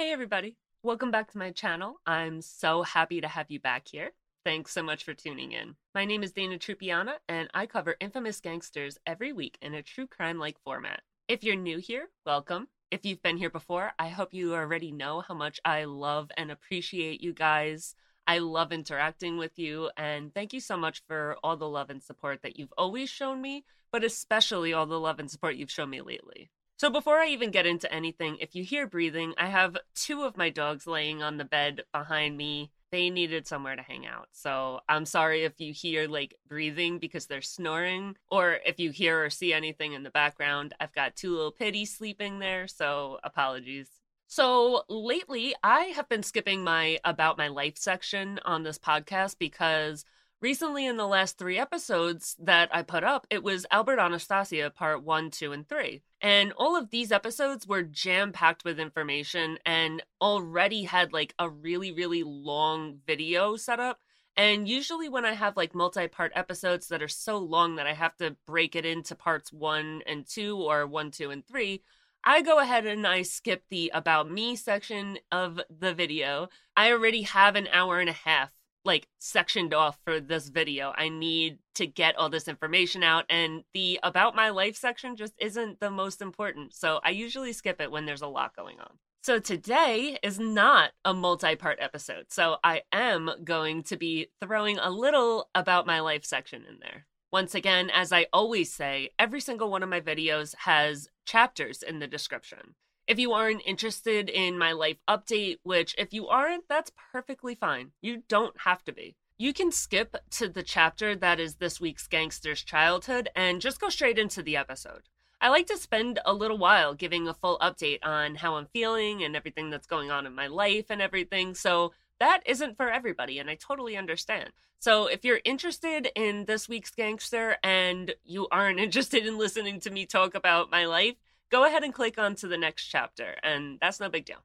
Hey, everybody. Welcome back to my channel. I'm so happy to have you back here. Thanks so much for tuning in. My name is Dana Trupiana, and I cover infamous gangsters every week in a true crime like format. If you're new here, welcome. If you've been here before, I hope you already know how much I love and appreciate you guys. I love interacting with you, and thank you so much for all the love and support that you've always shown me, but especially all the love and support you've shown me lately. So, before I even get into anything, if you hear breathing, I have two of my dogs laying on the bed behind me. They needed somewhere to hang out. So, I'm sorry if you hear like breathing because they're snoring, or if you hear or see anything in the background. I've got two little pitties sleeping there, so apologies. So lately, I have been skipping my About My Life section on this podcast because recently, in the last three episodes that I put up, it was Albert Anastasia part one, two, and three. And all of these episodes were jam packed with information and already had like a really, really long video set up. And usually, when I have like multi part episodes that are so long that I have to break it into parts one and two or one, two, and three, I go ahead and I skip the about me section of the video. I already have an hour and a half like sectioned off for this video. I need to get all this information out and the about my life section just isn't the most important. So I usually skip it when there's a lot going on. So today is not a multi-part episode. So I am going to be throwing a little about my life section in there. Once again, as I always say, every single one of my videos has chapters in the description. If you aren't interested in my life update, which if you aren't, that's perfectly fine. You don't have to be. You can skip to the chapter that is this week's gangster's childhood and just go straight into the episode. I like to spend a little while giving a full update on how I'm feeling and everything that's going on in my life and everything, so that isn't for everybody, and I totally understand. So if you're interested in this week's gangster and you aren't interested in listening to me talk about my life, go ahead and click on to the next chapter, and that's no big deal.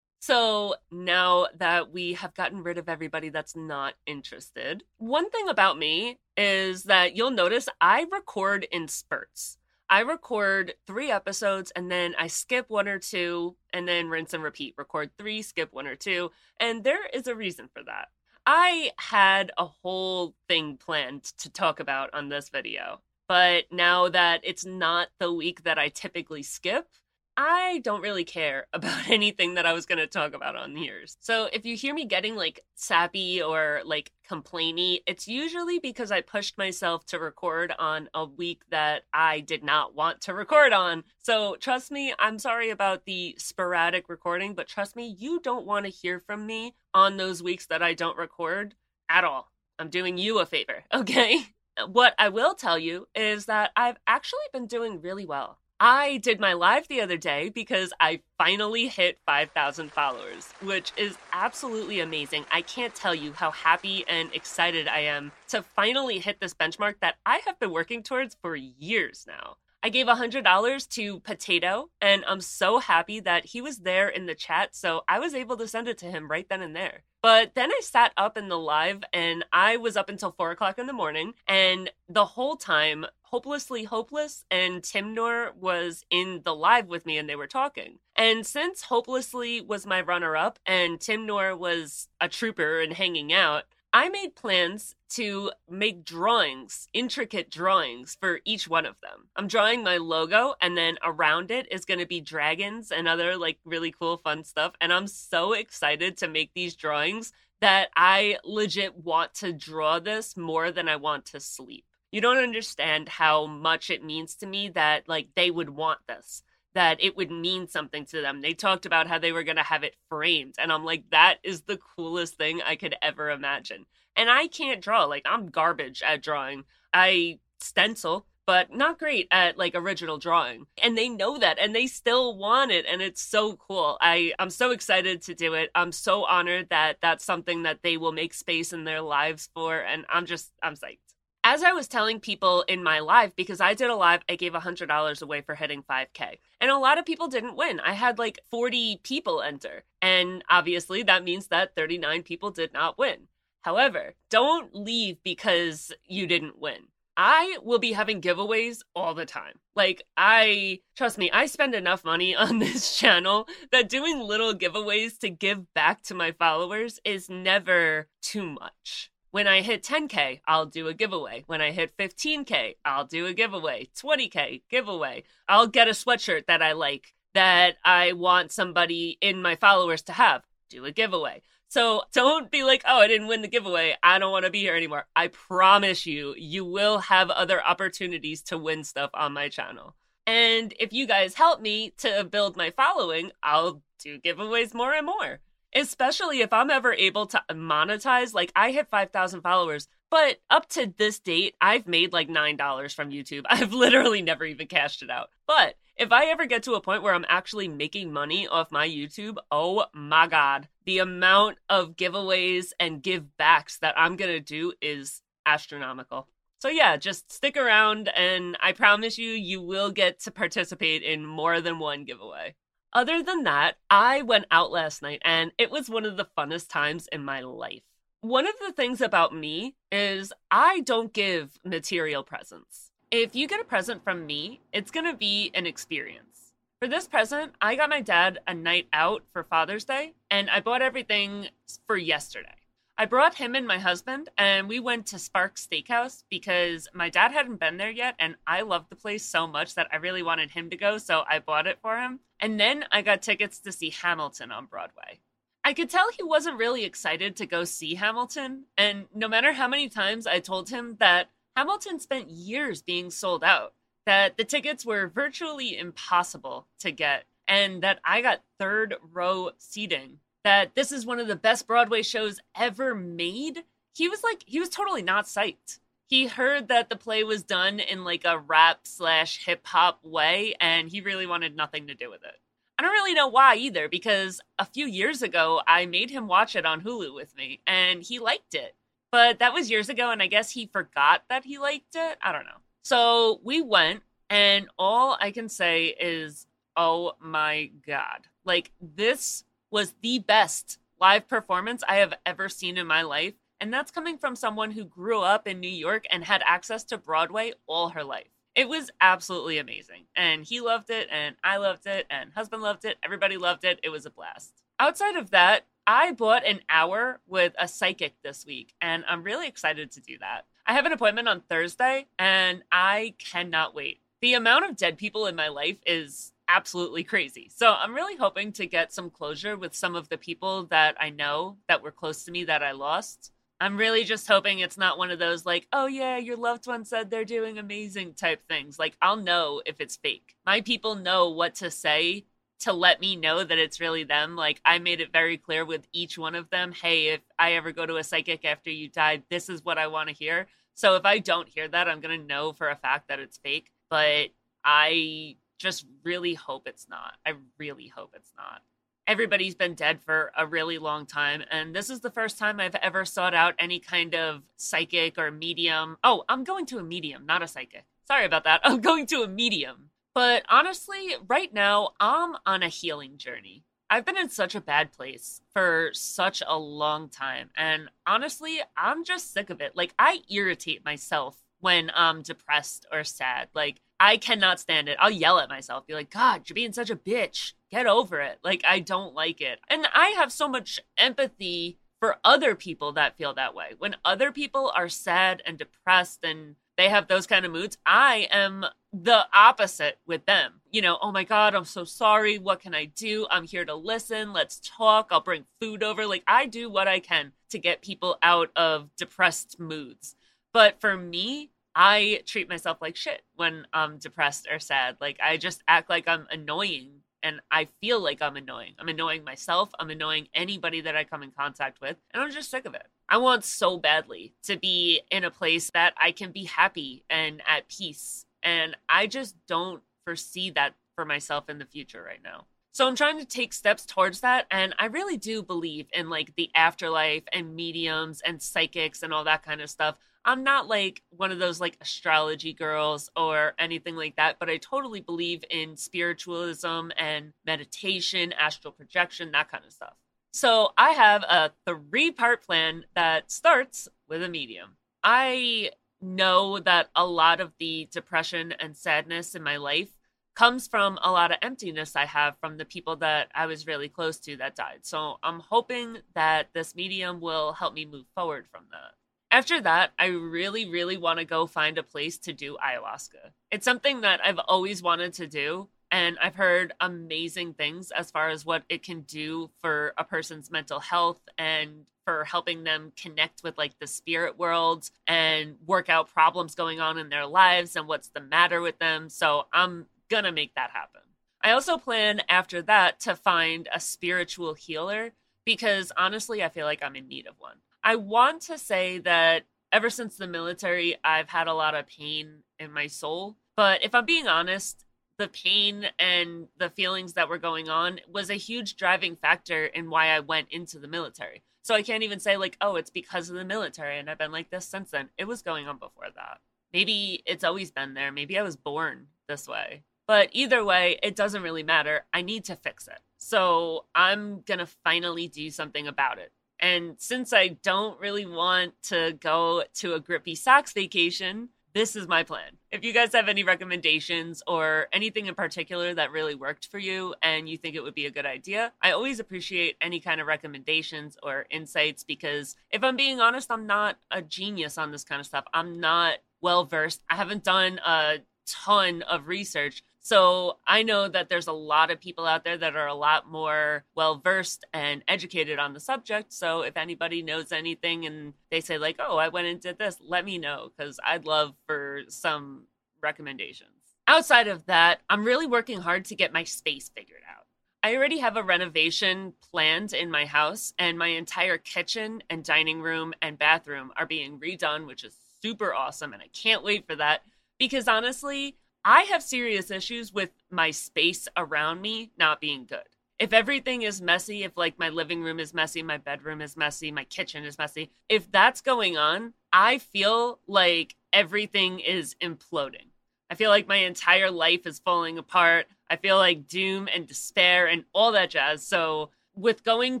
So now that we have gotten rid of everybody that's not interested, one thing about me is that you'll notice I record in spurts. I record three episodes and then I skip one or two and then rinse and repeat. Record three, skip one or two. And there is a reason for that. I had a whole thing planned to talk about on this video. But now that it's not the week that I typically skip, I don't really care about anything that I was going to talk about on here. So if you hear me getting like sappy or like complainy, it's usually because I pushed myself to record on a week that I did not want to record on. So trust me, I'm sorry about the sporadic recording, but trust me, you don't want to hear from me on those weeks that I don't record at all. I'm doing you a favor, okay? What I will tell you is that I've actually been doing really well. I did my live the other day because I finally hit 5,000 followers, which is absolutely amazing. I can't tell you how happy and excited I am to finally hit this benchmark that I have been working towards for years now. I gave $100 to Potato, and I'm so happy that he was there in the chat, so I was able to send it to him right then and there. But then I sat up in the live, and I was up until 4 o'clock in the morning, and the whole time, Hopelessly Hopeless and Timnor was in the live with me, and they were talking. And since Hopelessly was my runner up, and Timnor was a trooper and hanging out, I made plans to make drawings, intricate drawings for each one of them. I'm drawing my logo, and then around it is going to be dragons and other like really cool, fun stuff. And I'm so excited to make these drawings that I legit want to draw this more than I want to sleep. You don't understand how much it means to me that like they would want this that it would mean something to them. They talked about how they were going to have it framed. And I'm like, that is the coolest thing I could ever imagine. And I can't draw. Like, I'm garbage at drawing. I stencil, but not great at like original drawing. And they know that and they still want it. And it's so cool. I, I'm so excited to do it. I'm so honored that that's something that they will make space in their lives for. And I'm just, I'm psyched as I was telling people in my live, because I did a live, I gave $100 away for hitting 5K. And a lot of people didn't win. I had like 40 people enter. And obviously, that means that 39 people did not win. However, don't leave because you didn't win. I will be having giveaways all the time. Like, I, trust me, I spend enough money on this channel that doing little giveaways to give back to my followers is never too much. When I hit 10K, I'll do a giveaway. When I hit 15K, I'll do a giveaway. 20K, giveaway. I'll get a sweatshirt that I like that I want somebody in my followers to have. Do a giveaway. So don't be like, oh, I didn't win the giveaway. I don't want to be here anymore. I promise you, you will have other opportunities to win stuff on my channel. And if you guys help me to build my following, I'll do giveaways more and more. Especially if I'm ever able to monetize. Like, I hit 5,000 followers, but up to this date, I've made like $9 from YouTube. I've literally never even cashed it out. But if I ever get to a point where I'm actually making money off my YouTube, oh my God, the amount of giveaways and give backs that I'm going to do is astronomical. So, yeah, just stick around and I promise you, you will get to participate in more than one giveaway. Other than that, I went out last night and it was one of the funnest times in my life. One of the things about me is I don't give material presents if you get a present from me, it's going to be an experience. For this present, I got my dad a night out for Father's Day, and I bought everything for yesterday. I brought him and my husband, and we went to Spark Steakhouse because my dad hadn't been there yet, and I loved the place so much that I really wanted him to go, so I bought it for him. And then I got tickets to see Hamilton on Broadway. I could tell he wasn't really excited to go see Hamilton, and no matter how many times I told him that Hamilton spent years being sold out, that the tickets were virtually impossible to get, and that I got third row seating, that this is one of the best Broadway shows ever made. He was like, he was totally not psyched. He heard that the play was done in like a rap slash hip hop way, and he really wanted nothing to do with it. I don't really know why either, because a few years ago I made him watch it on Hulu with me, and he liked it. But that was years ago, and I guess he forgot that he liked it. I don't know. So we went, and all I can say is, oh my God. Like, this was the best live performance I have ever seen in my life. And that's coming from someone who grew up in New York and had access to Broadway all her life. It was absolutely amazing. And he loved it, and I loved it, and husband loved it. Everybody loved it. It was a blast. Outside of that, I bought an hour with a psychic this week, and I'm really excited to do that. I have an appointment on Thursday, and I cannot wait. The amount of dead people in my life is absolutely crazy. So I'm really hoping to get some closure with some of the people that I know that were close to me that I lost. I'm really just hoping it's not one of those like, oh yeah, your loved one said they're doing amazing type things. Like, I'll know if it's fake. My people know what to say to let me know that it's really them. Like I made it very clear with each one of them, hey, if I ever go to a psychic after you died, this is what I want to hear. So if I don't hear that, I'm going to know for a fact that it's fake, but I just really hope it's not. I really hope it's not. Everybody's been dead for a really long time, and this is the first time I've ever sought out any kind of psychic or medium. Oh, I'm going to a medium, not a psychic. Sorry about that. I'm going to a medium but honestly, right now, I'm on a healing journey. I've been in such a bad place for such a long time. And honestly, I'm just sick of it. Like, I irritate myself when I'm depressed or sad. Like, I cannot stand it. I'll yell at myself, be like, God, you're being such a bitch. Get over it. Like, I don't like it. And I have so much empathy for other people that feel that way. When other people are sad and depressed and they have those kind of moods. I am the opposite with them. You know, oh my God, I'm so sorry. What can I do? I'm here to listen. Let's talk. I'll bring food over. Like, I do what I can to get people out of depressed moods. But for me, I treat myself like shit when I'm depressed or sad. Like, I just act like I'm annoying and I feel like I'm annoying. I'm annoying myself. I'm annoying anybody that I come in contact with, and I'm just sick of it. I want so badly to be in a place that I can be happy and at peace, and I just don't foresee that for myself in the future right now. So I'm trying to take steps towards that. And I really do believe in like the afterlife and mediums and psychics and all that kind of stuff. I'm not like one of those like astrology girls or anything like that, but I totally believe in spiritualism and meditation, astral projection, that kind of stuff. So I have a three part plan that starts with a medium. I know that a lot of the depression and sadness in my life comes from a lot of emptiness I have from the people that I was really close to that died. So I'm hoping that this medium will help me move forward from that. After that, I really, really want to go find a place to do ayahuasca. It's something that I've always wanted to do, and I've heard amazing things as far as what it can do for a person's mental health and for helping them connect with like the spirit world and work out problems going on in their lives and what's the matter with them. So I'm gonna make that happen. I also plan after that to find a spiritual healer because honestly, I feel like I'm in need of one. I want to say that ever since the military, I've had a lot of pain in my soul. But if I'm being honest, the pain and the feelings that were going on was a huge driving factor in why I went into the military. So I can't even say, like, oh, it's because of the military and I've been like this since then. It was going on before that. Maybe it's always been there. Maybe I was born this way. But either way, it doesn't really matter. I need to fix it. So I'm going to finally do something about it. And since I don't really want to go to a grippy socks vacation, this is my plan. If you guys have any recommendations or anything in particular that really worked for you and you think it would be a good idea, I always appreciate any kind of recommendations or insights because if I'm being honest, I'm not a genius on this kind of stuff. I'm not well versed. I haven't done a ton of research. So I know that there's a lot of people out there that are a lot more well versed and educated on the subject. So if anybody knows anything and they say, like, oh, I went and did this, let me know because I'd love for some recommendations. Outside of that, I'm really working hard to get my space figured out. I already have a renovation planned in my house, and my entire kitchen and dining room and bathroom are being redone, which is super awesome. And I can't wait for that because honestly, I have serious issues with my space around me not being good. If everything is messy, if like my living room is messy, my bedroom is messy, my kitchen is messy, if that's going on, I feel like everything is imploding. I feel like my entire life is falling apart. I feel like doom and despair and all that jazz. So, with going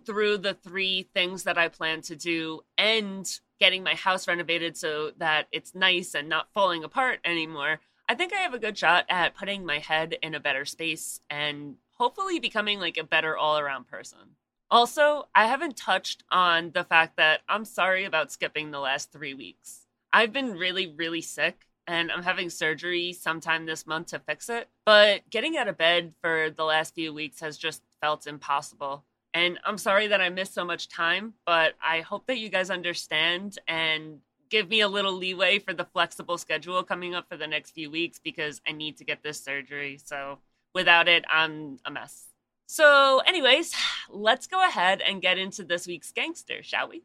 through the three things that I plan to do and getting my house renovated so that it's nice and not falling apart anymore, I think I have a good shot at putting my head in a better space and hopefully becoming like a better all around person. Also, I haven't touched on the fact that I'm sorry about skipping the last three weeks. I've been really, really sick and I'm having surgery sometime this month to fix it. But getting out of bed for the last few weeks has just felt impossible. And I'm sorry that I missed so much time, but I hope that you guys understand and give me a little leeway for the flexible schedule coming up for the next few weeks because I need to get this surgery. So without it, I'm a mess. So, anyways, let's go ahead and get into this week's gangster, shall we?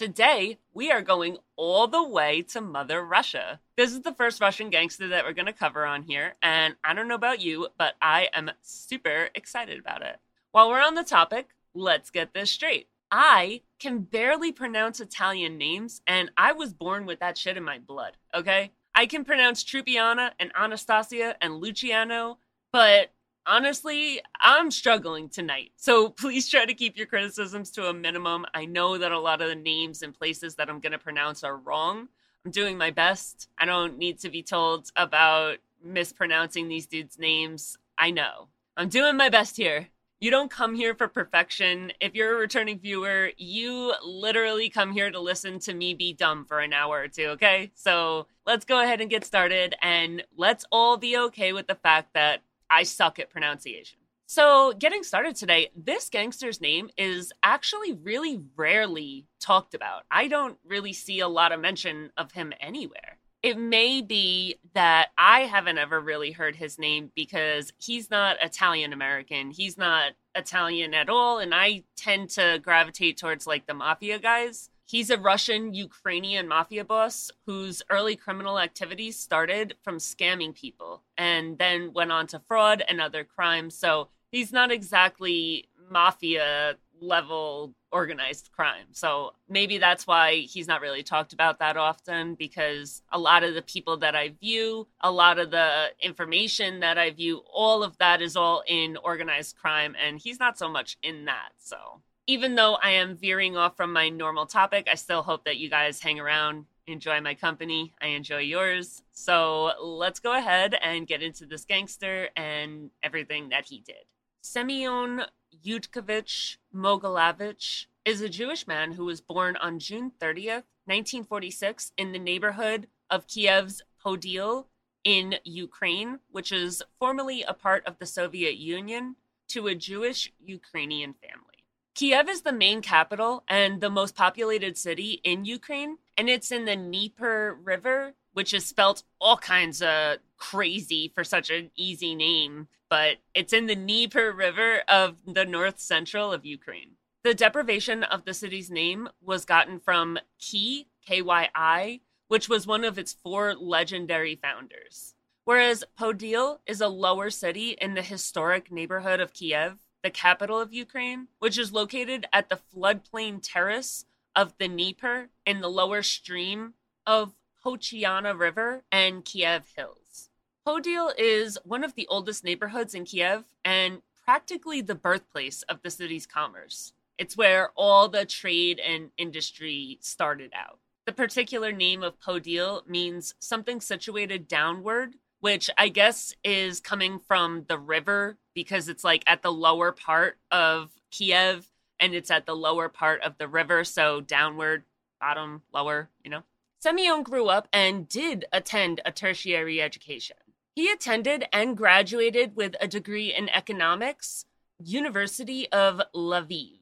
Today, we are going all the way to Mother Russia. This is the first Russian gangster that we're going to cover on here, and I don't know about you, but I am super excited about it. While we're on the topic, let's get this straight. I can barely pronounce Italian names, and I was born with that shit in my blood, okay? I can pronounce Trupiana and Anastasia and Luciano, but honestly, I'm struggling tonight. So please try to keep your criticisms to a minimum. I know that a lot of the names and places that I'm going to pronounce are wrong. I'm doing my best. I don't need to be told about mispronouncing these dudes' names. I know. I'm doing my best here. You don't come here for perfection. If you're a returning viewer, you literally come here to listen to me be dumb for an hour or two, okay? So let's go ahead and get started and let's all be okay with the fact that I suck at pronunciation. So, getting started today, this gangster's name is actually really rarely talked about. I don't really see a lot of mention of him anywhere. It may be that I haven't ever really heard his name because he's not Italian American. He's not Italian at all. And I tend to gravitate towards like the mafia guys. He's a Russian Ukrainian mafia boss whose early criminal activities started from scamming people and then went on to fraud and other crimes. So he's not exactly mafia level organized crime. So maybe that's why he's not really talked about that often because a lot of the people that I view, a lot of the information that I view, all of that is all in organized crime and he's not so much in that. So even though I am veering off from my normal topic, I still hope that you guys hang around, enjoy my company. I enjoy yours. So let's go ahead and get into this gangster and everything that he did. Semyon Yudkovich Mogilevich is a Jewish man who was born on June 30th, 1946, in the neighborhood of Kiev's Podil in Ukraine, which is formerly a part of the Soviet Union, to a Jewish Ukrainian family. Kiev is the main capital and the most populated city in Ukraine, and it's in the Dnieper River, which is spelt all kinds of crazy for such an easy name, but it's in the Dnieper River of the north central of Ukraine. The deprivation of the city's name was gotten from Kyi, K Y I, which was one of its four legendary founders. Whereas Podil is a lower city in the historic neighborhood of Kiev, the capital of Ukraine, which is located at the floodplain terrace of the Dnieper in the lower stream of Hochiana River and Kiev Hills. Podil is one of the oldest neighborhoods in Kiev and practically the birthplace of the city's commerce. It's where all the trade and industry started out. The particular name of Podil means something situated downward which I guess is coming from the river because it's like at the lower part of Kiev and it's at the lower part of the river, so downward, bottom, lower, you know. Semyon grew up and did attend a tertiary education. He attended and graduated with a degree in economics, University of Lviv.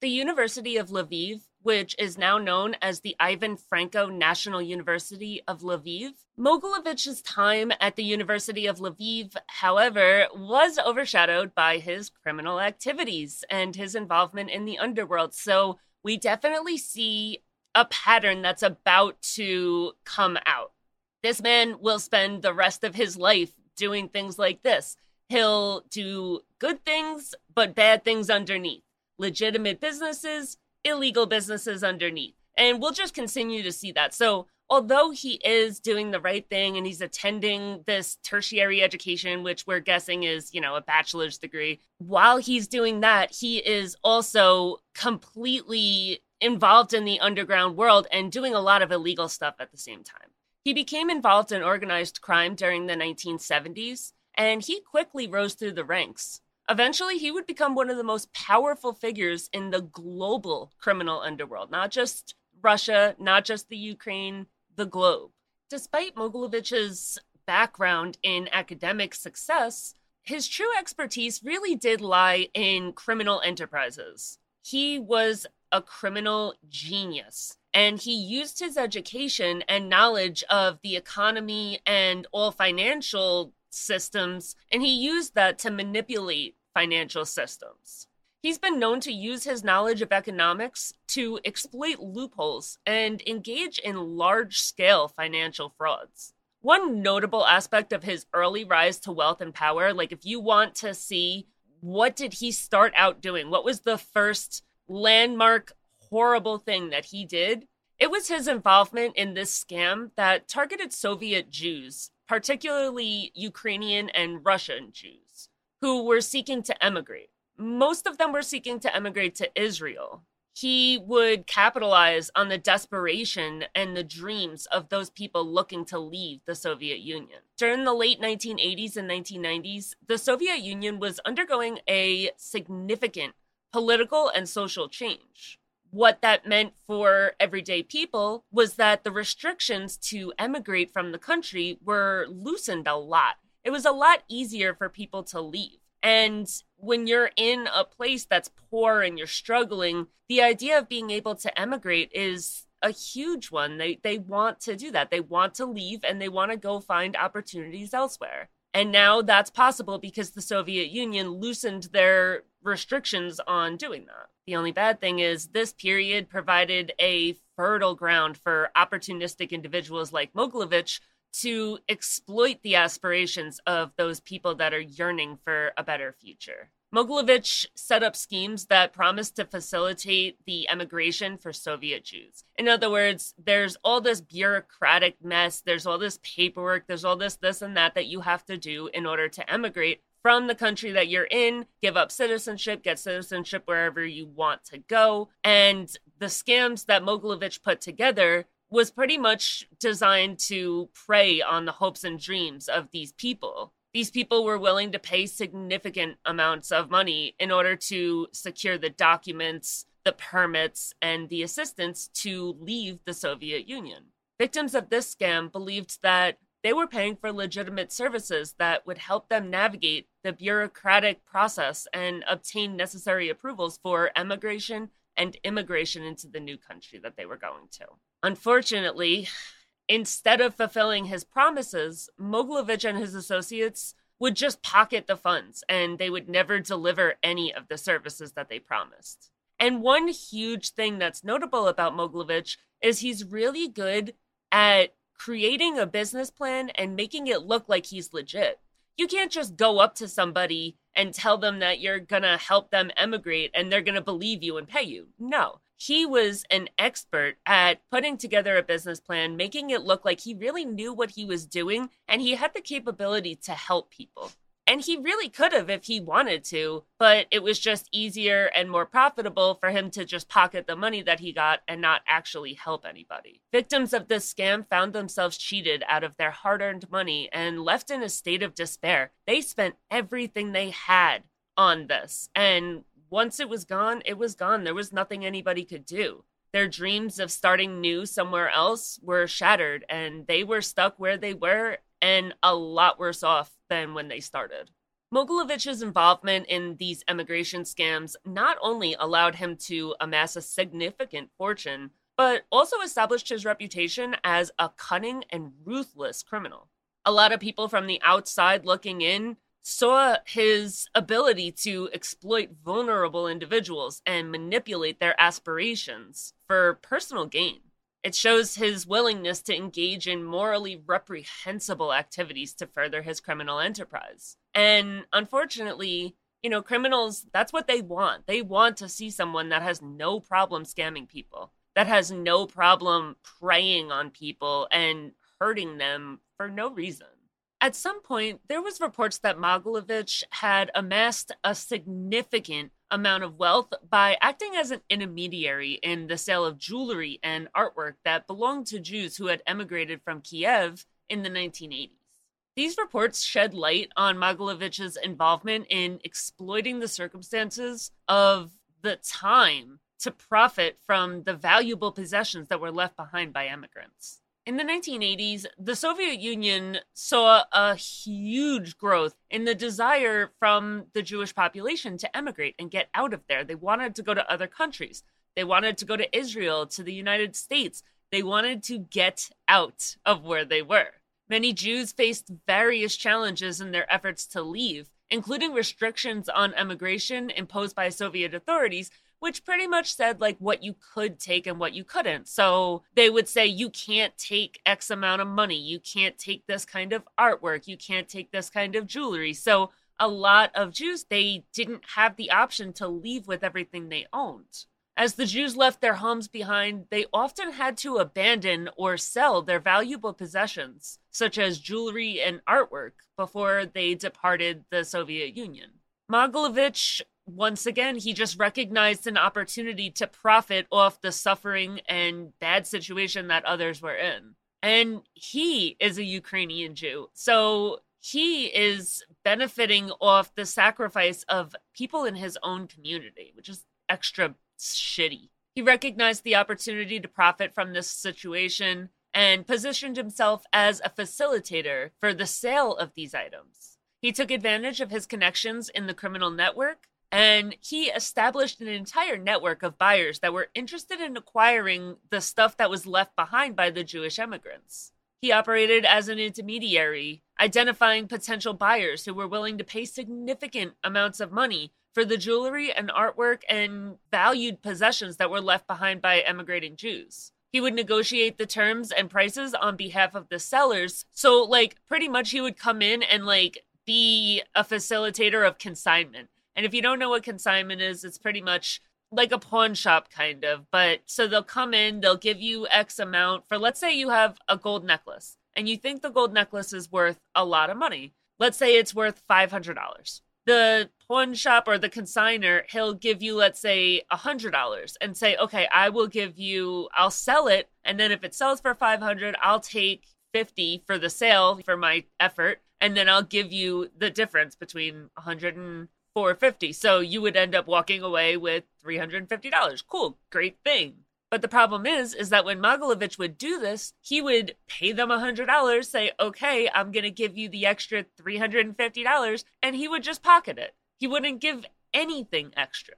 The University of Lviv which is now known as the Ivan Franko National University of Lviv. Mogilevich's time at the University of Lviv, however, was overshadowed by his criminal activities and his involvement in the underworld. So we definitely see a pattern that's about to come out. This man will spend the rest of his life doing things like this. He'll do good things, but bad things underneath. Legitimate businesses, illegal businesses underneath. And we'll just continue to see that. So, although he is doing the right thing and he's attending this tertiary education, which we're guessing is, you know, a bachelor's degree, while he's doing that, he is also completely involved in the underground world and doing a lot of illegal stuff at the same time. He became involved in organized crime during the 1970s, and he quickly rose through the ranks. Eventually, he would become one of the most powerful figures in the global criminal underworld, not just Russia, not just the Ukraine, the globe. Despite Mogilevich's background in academic success, his true expertise really did lie in criminal enterprises. He was a criminal genius, and he used his education and knowledge of the economy and all financial systems, and he used that to manipulate financial systems. He's been known to use his knowledge of economics to exploit loopholes and engage in large scale financial frauds. One notable aspect of his early rise to wealth and power, like if you want to see what did he start out doing? What was the first landmark horrible thing that he did? It was his involvement in this scam that targeted Soviet Jews particularly Ukrainian and Russian Jews, who were seeking to emigrate. Most of them were seeking to emigrate to Israel. He would capitalize on the desperation and the dreams of those people looking to leave the Soviet Union. During the late 1980s and 1990s, the Soviet Union was undergoing a significant political and social change what that meant for everyday people was that the restrictions to emigrate from the country were loosened a lot. It was a lot easier for people to leave. And when you're in a place that's poor and you're struggling, the idea of being able to emigrate is a huge one. They they want to do that. They want to leave and they want to go find opportunities elsewhere. And now that's possible because the Soviet Union loosened their restrictions on doing that. The only bad thing is this period provided a fertile ground for opportunistic individuals like Mogilevich to exploit the aspirations of those people that are yearning for a better future. Mogilevich set up schemes that promised to facilitate the emigration for Soviet Jews. In other words, there's all this bureaucratic mess, there's all this paperwork, there's all this, this, and that that you have to do in order to emigrate from the country that you're in, give up citizenship, get citizenship wherever you want to go. And the scams that Mogilevich put together was pretty much designed to prey on the hopes and dreams of these people these people were willing to pay significant amounts of money in order to secure the documents, the permits, and the assistance to leave the Soviet Union. Victims of this scam believed that they were paying for legitimate services that would help them navigate the bureaucratic process and obtain necessary approvals for emigration and immigration into the new country that they were going to. Unfortunately, Instead of fulfilling his promises, Mogilevich and his associates would just pocket the funds and they would never deliver any of the services that they promised. And one huge thing that's notable about Mogilevich is he's really good at creating a business plan and making it look like he's legit. You can't just go up to somebody and tell them that you're going to help them emigrate and they're going to believe you and pay you. No he was an expert at putting together a business plan, making it look like he really knew what he was doing, and he had the capability to help people. And he really could have if he wanted to, but it was just easier and more profitable for him to just pocket the money that he got and not actually help anybody. Victims of this scam found themselves cheated out of their hard earned money and left in a state of despair. They spent everything they had on this. And once it was gone, it was gone. There was nothing anybody could do. Their dreams of starting new somewhere else were shattered, and they were stuck where they were and a lot worse off than when they started. Mogilevich's involvement in these emigration scams not only allowed him to amass a significant fortune, but also established his reputation as a cunning and ruthless criminal. A lot of people from the outside looking in saw his ability to exploit vulnerable individuals and manipulate their aspirations for personal gain. It shows his willingness to engage in morally reprehensible activities to further his criminal enterprise. And unfortunately, you know, criminals, that's what they want. They want to see someone that has no problem scamming people, that has no problem preying on people and hurting them for no reason. At some point, there was reports that Mogilevich had amassed a significant amount of wealth by acting as an intermediary in the sale of jewelry and artwork that belonged to Jews who had emigrated from Kiev in the 1980s. These reports shed light on Mogilevich's involvement in exploiting the circumstances of the time to profit from the valuable possessions that were left behind by immigrants. In the 1980s, the Soviet Union saw a huge growth in the desire from the Jewish population to emigrate and get out of there. They wanted to go to other countries. They wanted to go to Israel, to the United States. They wanted to get out of where they were. Many Jews faced various challenges in their efforts to leave, including restrictions on emigration imposed by Soviet authorities which pretty much said like what you could take and what you couldn't. So they would say you can't take X amount of money, you can't take this kind of artwork, you can't take this kind of jewelry. So a lot of Jews they didn't have the option to leave with everything they owned. As the Jews left their homes behind, they often had to abandon or sell their valuable possessions, such as jewelry and artwork, before they departed the Soviet Union. Mogilevich once again, he just recognized an opportunity to profit off the suffering and bad situation that others were in. And he is a Ukrainian Jew. So he is benefiting off the sacrifice of people in his own community, which is extra shitty. He recognized the opportunity to profit from this situation and positioned himself as a facilitator for the sale of these items. He took advantage of his connections in the criminal network and he established an entire network of buyers that were interested in acquiring the stuff that was left behind by the Jewish immigrants. He operated as an intermediary, identifying potential buyers who were willing to pay significant amounts of money for the jewelry and artwork and valued possessions that were left behind by emigrating Jews. He would negotiate the terms and prices on behalf of the sellers. So, like, pretty much he would come in and, like, be a facilitator of consignment. And if you don't know what consignment is, it's pretty much like a pawn shop kind of. But so they'll come in, they'll give you X amount for, let's say you have a gold necklace and you think the gold necklace is worth a lot of money. Let's say it's worth $500. The pawn shop or the consigner, he'll give you, let's say, $100 and say, okay, I will give you, I'll sell it. And then if it sells for 500, I'll take 50 for the sale for my effort. And then I'll give you the difference between 100 and 450 so you would end up walking away with $350 cool. Great thing. But the problem is is that when Mogilevich would do this he would pay them $100 say okay i'm going to give you the extra $350 and he would just pocket it. He wouldn't give anything extra.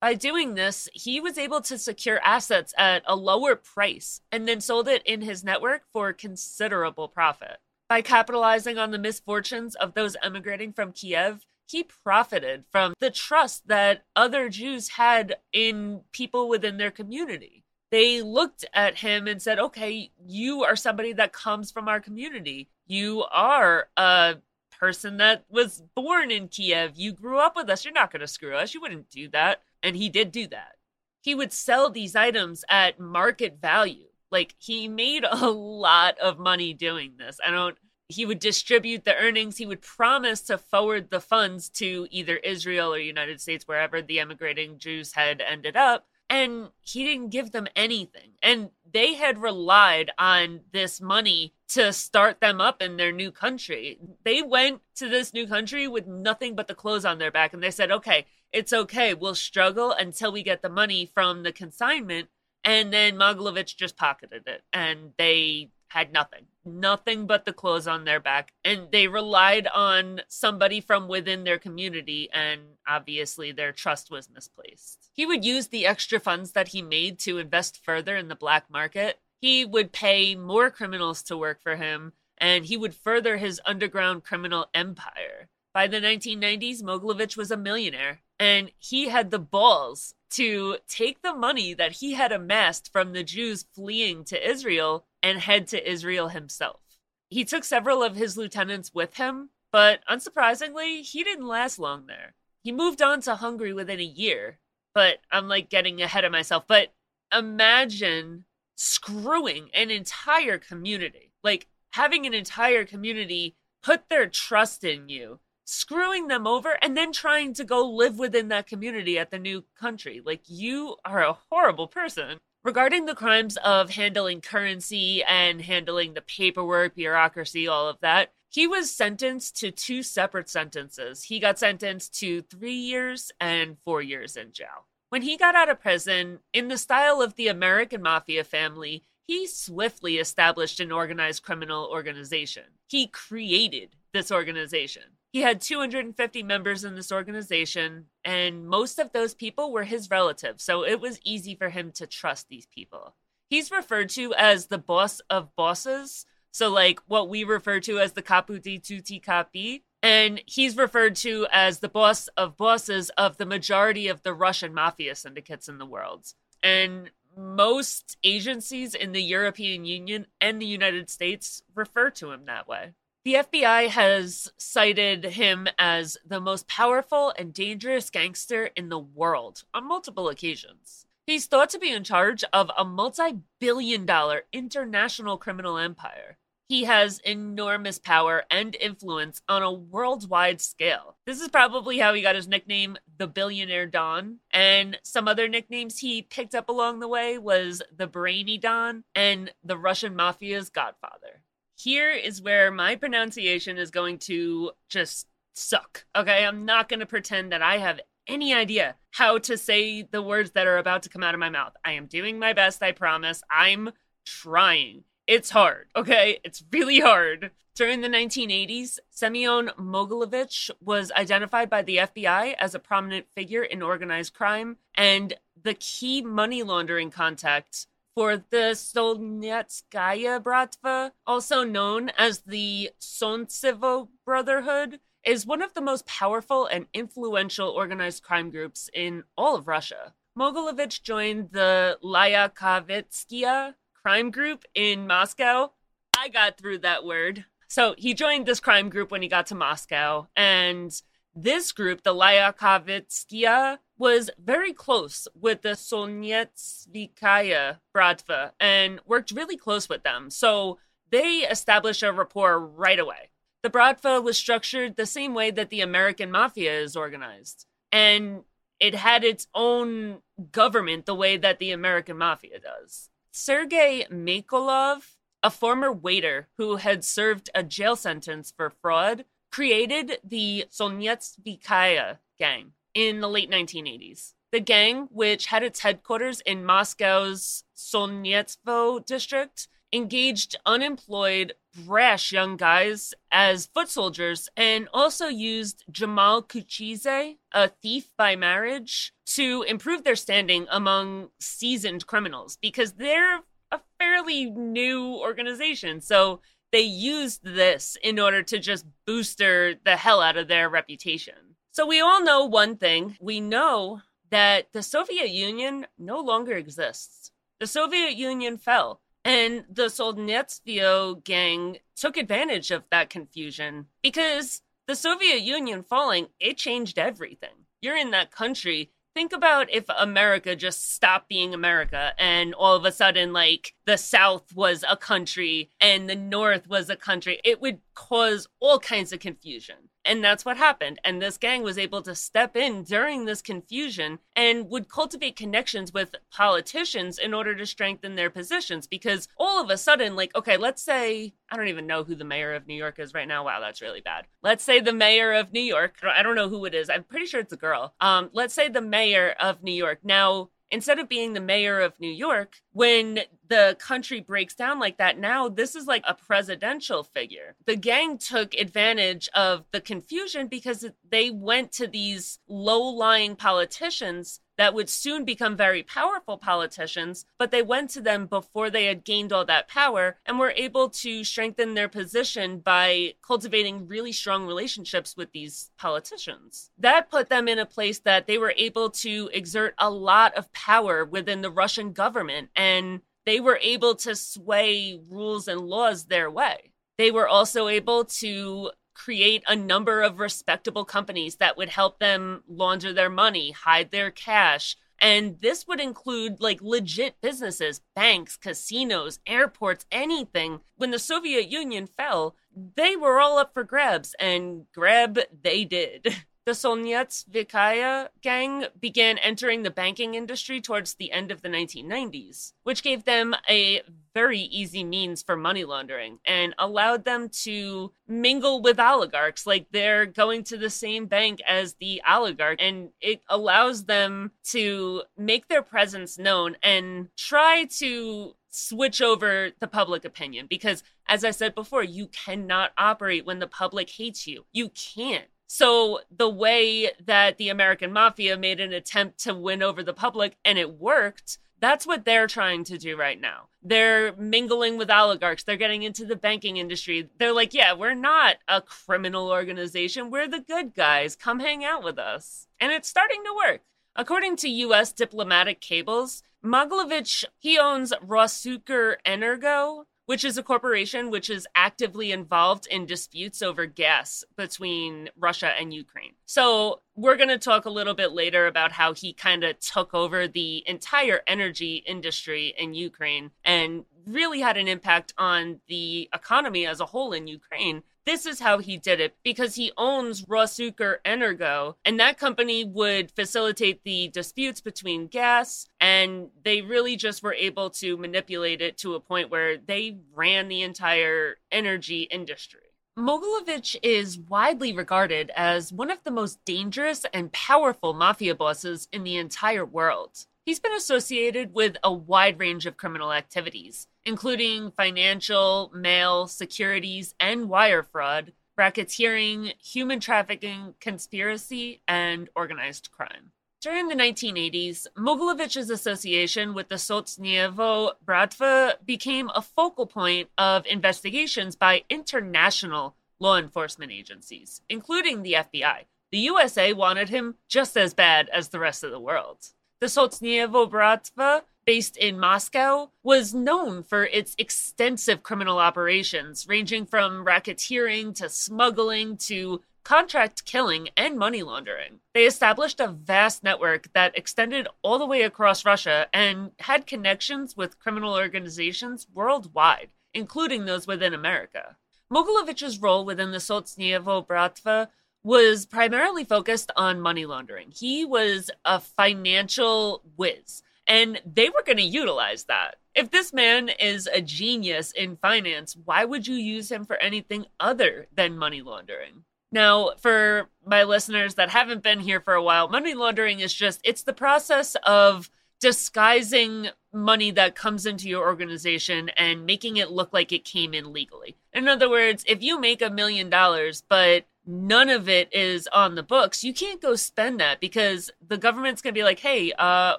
By doing this, he was able to secure assets at a lower price and then sold it in his network for considerable profit. By capitalizing on the misfortunes of those emigrating from Kiev, he profited from the trust that other Jews had in people within their community. They looked at him and said, okay, you are somebody that comes from our community. You are a person that was born in Kiev. You grew up with us. You're not going to screw us. You wouldn't do that. And he did do that. He would sell these items at market value. Like he made a lot of money doing this. I don't he would distribute the earnings. He would promise to forward the funds to either Israel or United States, wherever the emigrating Jews had ended up. And he didn't give them anything. And they had relied on this money to start them up in their new country. They went to this new country with nothing but the clothes on their back. And they said, okay, it's okay. We'll struggle until we get the money from the consignment. And then Mogilevich just pocketed it. And they had nothing, nothing but the clothes on their back. And they relied on somebody from within their community, and obviously their trust was misplaced. He would use the extra funds that he made to invest further in the black market. He would pay more criminals to work for him, and he would further his underground criminal empire. By the 1990s, Mogilevich was a millionaire, and he had the balls to take the money that he had amassed from the Jews fleeing to Israel and head to Israel himself. He took several of his lieutenants with him, but unsurprisingly, he didn't last long there. He moved on to Hungary within a year, but I'm like getting ahead of myself. But imagine screwing an entire community, like having an entire community put their trust in you screwing them over and then trying to go live within that community at the new country. Like, you are a horrible person. Regarding the crimes of handling currency and handling the paperwork, bureaucracy, all of that, he was sentenced to two separate sentences. He got sentenced to three years and four years in jail. When he got out of prison, in the style of the American mafia family, he swiftly established an organized criminal organization. He created this organization. He had 250 members in this organization, and most of those people were his relatives, so it was easy for him to trust these people. He's referred to as the boss of bosses, so like what we refer to as the capo di capi, and he's referred to as the boss of bosses of the majority of the Russian mafia syndicates in the world. And most agencies in the European Union and the United States refer to him that way. The FBI has cited him as the most powerful and dangerous gangster in the world on multiple occasions. He's thought to be in charge of a multi billion dollar international criminal empire. He has enormous power and influence on a worldwide scale. This is probably how he got his nickname, the Billionaire Don. And some other nicknames he picked up along the way was the Brainy Don and the Russian Mafia's Godfather here is where my pronunciation is going to just suck. Okay, I'm not going to pretend that I have any idea how to say the words that are about to come out of my mouth. I am doing my best, I promise. I'm trying. It's hard, okay? It's really hard. During the 1980s, Semyon Mogilevich was identified by the FBI as a prominent figure in organized crime and the key money laundering contact for the Solnetskaya Bratva, also known as the Solntsevo Brotherhood, is one of the most powerful and influential organized crime groups in all of Russia. Mogilevich joined the Lyakavetskia crime group in Moscow. I got through that word. So he joined this crime group when he got to Moscow, and this group, the Lyakavetskia, was very close with the Solnetskaya Bratva and worked really close with them. So they established a rapport right away. The Bratva was structured the same way that the American mafia is organized. And it had its own government the way that the American mafia does. Sergei Mikolov, a former waiter who had served a jail sentence for fraud, created the Solnetskaya gang in the late 1980s. The gang, which had its headquarters in Moscow's Solntsevo district, engaged unemployed, brash young guys as foot soldiers and also used Jamal Kuchize, a thief by marriage, to improve their standing among seasoned criminals because they're a fairly new organization. So they used this in order to just booster the hell out of their reputation. So we all know one thing. We know that the Soviet Union no longer exists. The Soviet Union fell. And the Solntsevo gang took advantage of that confusion because the Soviet Union falling, it changed everything. You're in that country think about if America just stopped being America and all of a sudden, like, the South was a country and the North was a country. It would cause all kinds of confusion. And that's what happened. And this gang was able to step in during this confusion and would cultivate connections with politicians in order to strengthen their positions. Because all of a sudden, like, okay, let's say, I don't even know who the mayor of New York is right now. Wow, that's really bad. Let's say the mayor of New York, I don't know who it is. I'm pretty sure it's a girl. Um, let's say the mayor of New York. Now, instead of being the mayor of New York, when the country breaks down like that, now this is like a presidential figure. The gang took advantage of the confusion because they went to these low lying politicians that would soon become very powerful politicians, but they went to them before they had gained all that power and were able to strengthen their position by cultivating really strong relationships with these politicians. That put them in a place that they were able to exert a lot of power within the Russian government and they were able to sway rules and laws their way. They were also able to create a number of respectable companies that would help them launder their money, hide their cash. And this would include like legit businesses, banks, casinos, airports, anything. When the Soviet Union fell, they were all up for grabs, and grab they did. The Solntsevskaya gang began entering the banking industry towards the end of the 1990s, which gave them a very easy means for money laundering and allowed them to mingle with oligarchs. Like they're going to the same bank as the oligarch, and it allows them to make their presence known and try to switch over the public opinion. Because as i said before you cannot operate when the public hates you. You can't so the way that the American mafia made an attempt to win over the public and it worked, that's what they're trying to do right now. They're mingling with oligarchs. They're getting into the banking industry. They're like, yeah, we're not a criminal organization. We're the good guys. Come hang out with us. And it's starting to work. According to US diplomatic cables, Mogilevich, he owns Rossukr Energo, which is a corporation which is actively involved in disputes over gas between Russia and Ukraine. So, we're going to talk a little bit later about how he kind of took over the entire energy industry in Ukraine and really had an impact on the economy as a whole in Ukraine this is how he did it because he owns RosUkrEnergo, and that company would facilitate the disputes between gas, and they really just were able to manipulate it to a point where they ran the entire energy industry. Mogilevich is widely regarded as one of the most dangerous and powerful mafia bosses in the entire world. He's been associated with a wide range of criminal activities, including financial, mail, securities, and wire fraud, racketeering, human trafficking, conspiracy, and organized crime. During the 1980s, Mogilevich's association with the Solntsevo Bratva became a focal point of investigations by international law enforcement agencies, including the FBI. The USA wanted him just as bad as the rest of the world. The Solntsevo Bratva, based in Moscow, was known for its extensive criminal operations, ranging from racketeering to smuggling to contract killing, and money laundering. They established a vast network that extended all the way across Russia and had connections with criminal organizations worldwide, including those within America. Mogilevich's role within the Solntsevo Bratva was primarily focused on money laundering. He was a financial whiz, and they were going to utilize that. If this man is a genius in finance, why would you use him for anything other than money laundering? Now, for my listeners that haven't been here for a while, money laundering is just it's the process of disguising money that comes into your organization and making it look like it came in legally. In other words, if you make a million dollars but none of it is on the books, you can't go spend that because the government's going to be like, "Hey, uh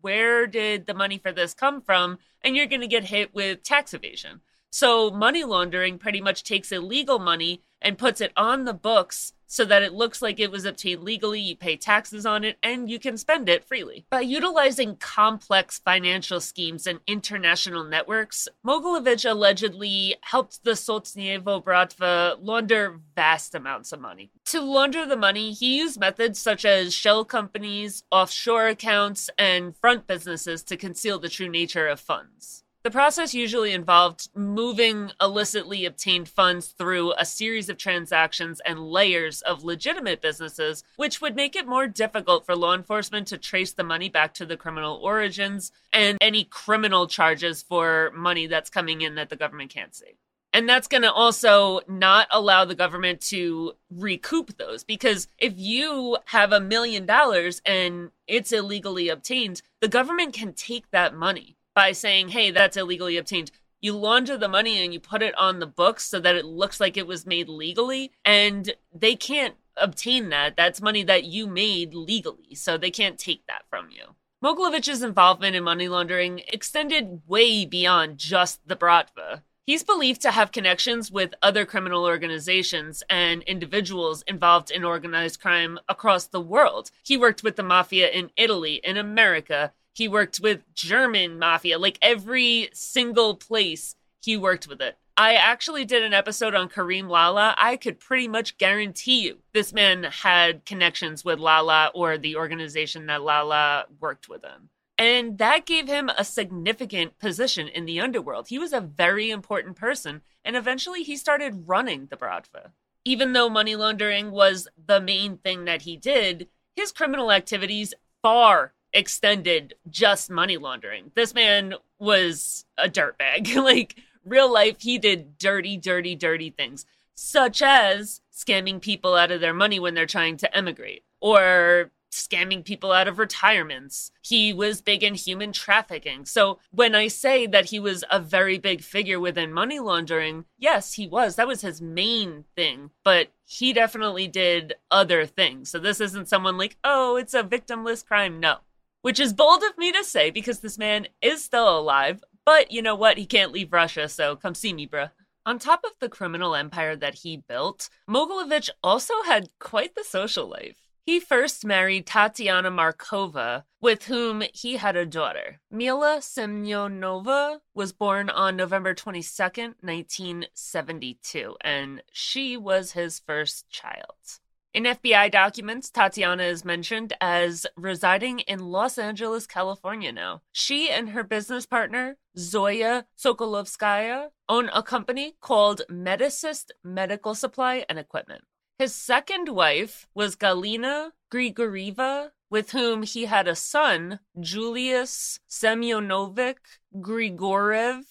where did the money for this come from?" and you're going to get hit with tax evasion. So money laundering pretty much takes illegal money and puts it on the books so that it looks like it was obtained legally, you pay taxes on it, and you can spend it freely. By utilizing complex financial schemes and international networks, Mogilevich allegedly helped the Solntsevo Bratva launder vast amounts of money. To launder the money, he used methods such as shell companies, offshore accounts, and front businesses to conceal the true nature of funds. The process usually involved moving illicitly obtained funds through a series of transactions and layers of legitimate businesses, which would make it more difficult for law enforcement to trace the money back to the criminal origins and any criminal charges for money that's coming in that the government can't see. And that's going to also not allow the government to recoup those because if you have a million dollars and it's illegally obtained, the government can take that money by saying, hey, that's illegally obtained. You launder the money and you put it on the books so that it looks like it was made legally. And they can't obtain that. That's money that you made legally. So they can't take that from you. Mogilevich's involvement in money laundering extended way beyond just the Bratva. He's believed to have connections with other criminal organizations and individuals involved in organized crime across the world. He worked with the mafia in Italy, in America, he worked with German mafia, like every single place he worked with it. I actually did an episode on Kareem Lala. I could pretty much guarantee you this man had connections with Lala or the organization that Lala worked with him. And that gave him a significant position in the underworld. He was a very important person, and eventually he started running the Bratva. Even though money laundering was the main thing that he did, his criminal activities far extended just money laundering. This man was a dirtbag. like real life, he did dirty, dirty, dirty things, such as scamming people out of their money when they're trying to emigrate or scamming people out of retirements. He was big in human trafficking. So when I say that he was a very big figure within money laundering, yes, he was. That was his main thing. But he definitely did other things. So this isn't someone like, oh, it's a victimless crime. No which is bold of me to say because this man is still alive. But you know what? He can't leave Russia, so come see me, bruh. On top of the criminal empire that he built, Mogilevich also had quite the social life. He first married Tatiana Markova, with whom he had a daughter. Mila Semyonova was born on November 22nd, 1972, and she was his first child. In FBI documents, Tatiana is mentioned as residing in Los Angeles, California now. She and her business partner, Zoya Sokolovskaya, own a company called Medicist Medical Supply and Equipment. His second wife was Galina Grigorieva, with whom he had a son, Julius Semyonovich Grigorev,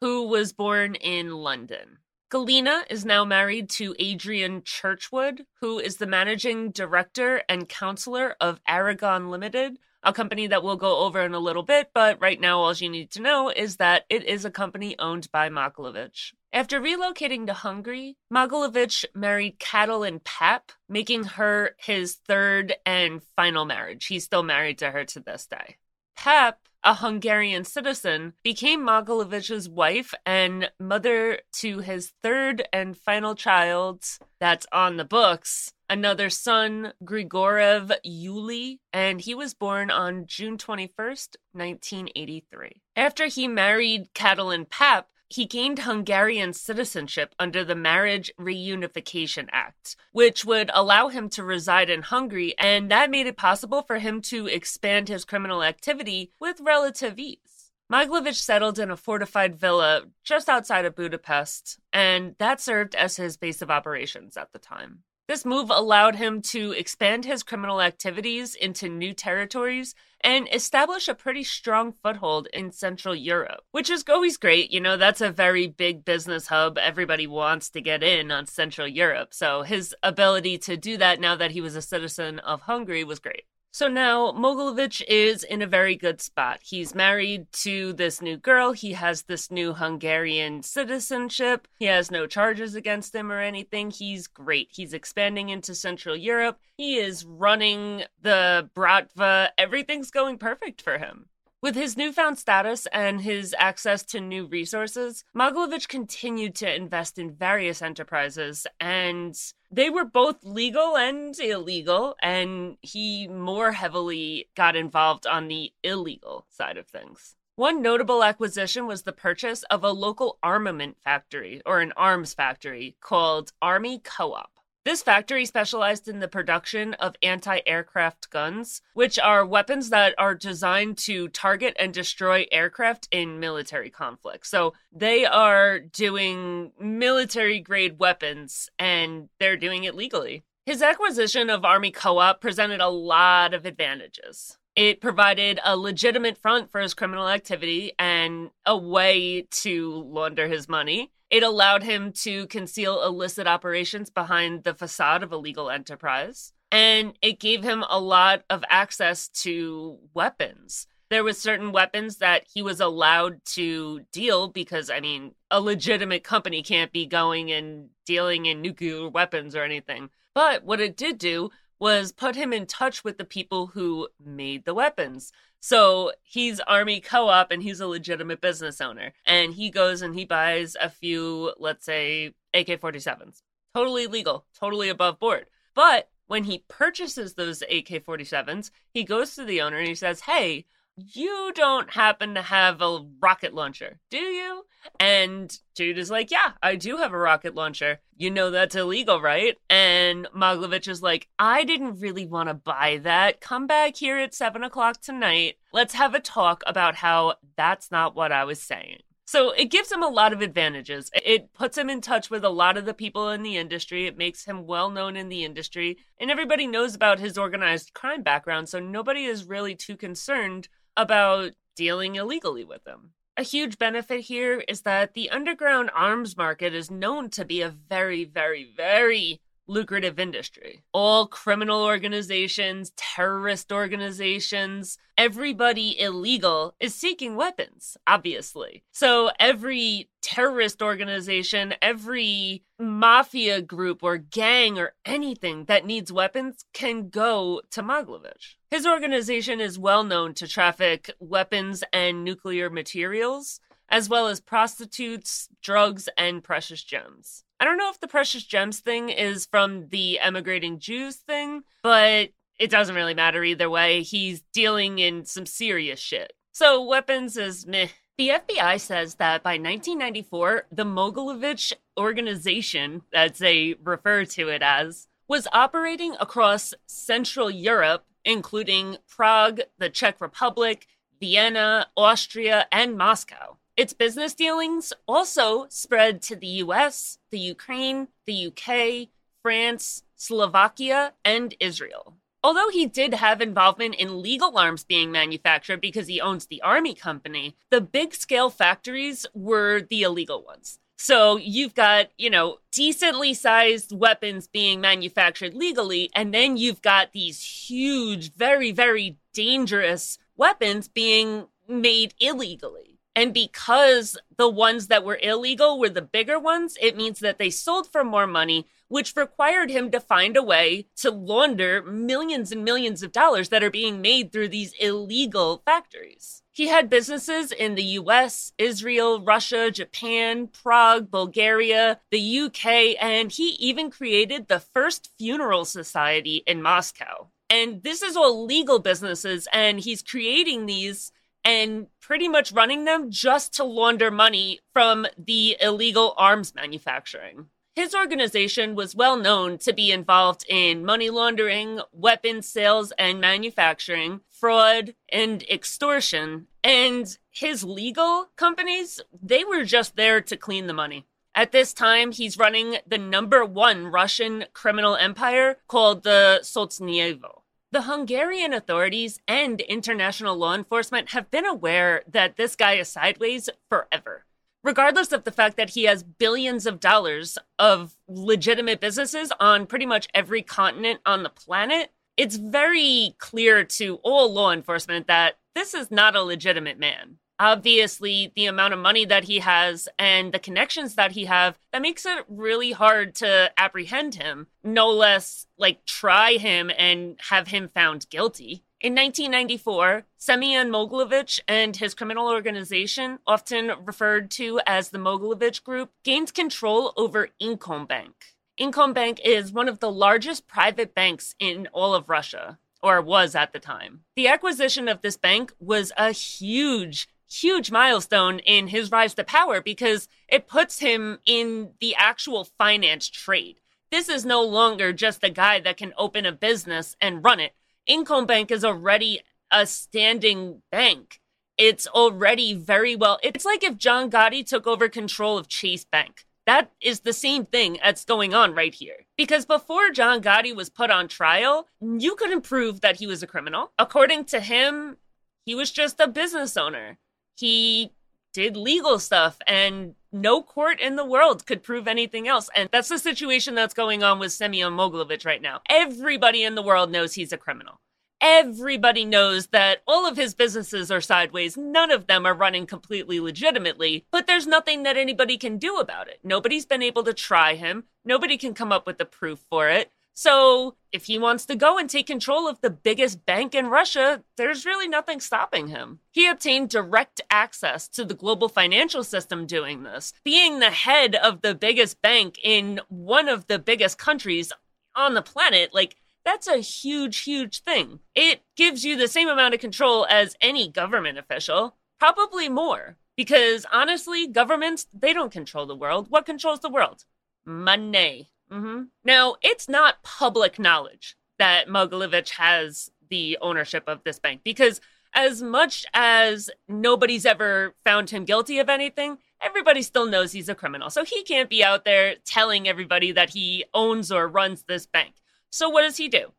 who was born in London. Galina is now married to Adrian Churchward, who is the managing director and counselor of Arigon Limited, a company that we'll go over in a little bit, but right now all you need to know is that it is a company owned by Mogilevich. After relocating to Hungary, Mogilevich married Katalin Papp, making her his third and final marriage. He's still married to her to this day. Papp, a Hungarian citizen, became Mogilevich's wife and mother to his third and final child that's on the books, another son, Grigorev Yuli, and he was born on June 21st, 1983. After he married Katalin Papp, he gained Hungarian citizenship under the Marriage Reunification Act, which would allow him to reside in Hungary, and that made it possible for him to expand his criminal activity with relative ease. Mogilevich settled in a fortified villa just outside of Budapest, and that served as his base of operations at the time. This move allowed him to expand his criminal activities into new territories and establish a pretty strong foothold in Central Europe, which is always great. You know, that's a very big business hub. Everybody wants to get in on Central Europe. So his ability to do that now that he was a citizen of Hungary was great. So now Mogilevich is in a very good spot. He's married to this new girl. He has this new Hungarian citizenship. He has no charges against him or anything. He's great. He's expanding into Central Europe. He is running the Bratva. Everything's going perfect for him. With his newfound status and his access to new resources, Mogilevich continued to invest in various enterprises, and they were both legal and illegal, and he more heavily got involved on the illegal side of things. One notable acquisition was the purchase of a local armament factory, or an arms factory, called Army Co op. This factory specialized in the production of anti aircraft guns, which are weapons that are designed to target and destroy aircraft in military conflicts. So they are doing military grade weapons and they're doing it legally. His acquisition of Army Co op presented a lot of advantages. It provided a legitimate front for his criminal activity and a way to launder his money. It allowed him to conceal illicit operations behind the facade of a legal enterprise. And it gave him a lot of access to weapons. There was certain weapons that he was allowed to deal because, I mean, a legitimate company can't be going and dealing in nuclear weapons or anything. But what it did do was put him in touch with the people who made the weapons. So he's Army Co op and he's a legitimate business owner. And he goes and he buys a few, let's say, AK 47s. Totally legal, totally above board. But when he purchases those AK 47s, he goes to the owner and he says, Hey, you don't happen to have a rocket launcher, do you? And Jude is like, yeah, I do have a rocket launcher. You know that's illegal, right? And Mogilevich is like, I didn't really want to buy that. Come back here at seven o'clock tonight. Let's have a talk about how that's not what I was saying. So it gives him a lot of advantages. It puts him in touch with a lot of the people in the industry. It makes him well known in the industry. And everybody knows about his organized crime background. So nobody is really too concerned about dealing illegally with them. A huge benefit here is that the underground arms market is known to be a very, very, very lucrative industry. All criminal organizations, terrorist organizations, everybody illegal is seeking weapons, obviously. So every terrorist organization, every mafia group or gang or anything that needs weapons can go to Mogilevich. His organization is well known to traffic weapons and nuclear materials, as well as prostitutes, drugs, and precious gems. I don't know if the precious gems thing is from the emigrating Jews thing, but it doesn't really matter either way. He's dealing in some serious shit. So weapons is meh. The FBI says that by 1994, the Mogilevich organization, as they refer to it as, was operating across Central Europe, including Prague, the Czech Republic, Vienna, Austria, and Moscow. Its business dealings also spread to the US, the Ukraine, the UK, France, Slovakia, and Israel. Although he did have involvement in legal arms being manufactured because he owns the army company, the big scale factories were the illegal ones. So you've got, you know, decently sized weapons being manufactured legally, and then you've got these huge, very, very dangerous weapons being made illegally. And because the ones that were illegal were the bigger ones, it means that they sold for more money, which required him to find a way to launder millions and millions of dollars that are being made through these illegal factories. He had businesses in the US, Israel, Russia, Japan, Prague, Bulgaria, the UK, and he even created the first funeral society in Moscow. And this is all legal businesses, and he's creating these and pretty much running them just to launder money from the illegal arms manufacturing. His organization was well known to be involved in money laundering, weapons sales and manufacturing, fraud, and extortion. And his legal companies, they were just there to clean the money. At this time, he's running the number one Russian criminal empire called the Solntsevo. The Hungarian authorities and international law enforcement have been aware that this guy is sideways forever. Regardless of the fact that he has billions of dollars of legitimate businesses on pretty much every continent on the planet, it's very clear to all law enforcement that this is not a legitimate man. Obviously the amount of money that he has and the connections that he have that makes it really hard to apprehend him no less like try him and have him found guilty. In 1994 semyon mogilevich and his criminal organization often referred to as the mogilevich group gained control over Inkombank Inkombank is one of the largest private banks in all of russia or was at the time. The acquisition of this bank was a huge huge milestone in his rise to power because it puts him in the actual finance trade. This is no longer just a guy that can open a business and run it. Inkombank is already a standing bank. It's already very well. It's like if John Gotti took over control of Chase Bank. That is the same thing that's going on right here. Because before John Gotti was put on trial, you couldn't prove that he was a criminal. According to him, he was just a business owner he did legal stuff and no court in the world could prove anything else. And that's the situation that's going on with Semyon Mogilevich right now. Everybody in the world knows he's a criminal. Everybody knows that all of his businesses are sideways. None of them are running completely legitimately, but there's nothing that anybody can do about it. Nobody's been able to try him. Nobody can come up with the proof for it. So if he wants to go and take control of the biggest bank in Russia, there's really nothing stopping him. He obtained direct access to the global financial system doing this. Being the head of the biggest bank in one of the biggest countries on the planet, like, that's a huge, huge thing. It gives you the same amount of control as any government official, probably more. Because honestly, governments, they don't control the world. What controls the world? Money. Mm-hmm. Now, it's not public knowledge that Mogilevich has the ownership of this bank because, as much as nobody's ever found him guilty of anything, everybody still knows he's a criminal. So he can't be out there telling everybody that he owns or runs this bank. So what does he do?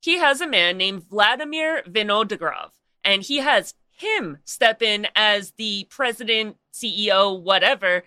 He has a man named Vladimir Vinogradov, and he has him step in as the president, CEO, whatever.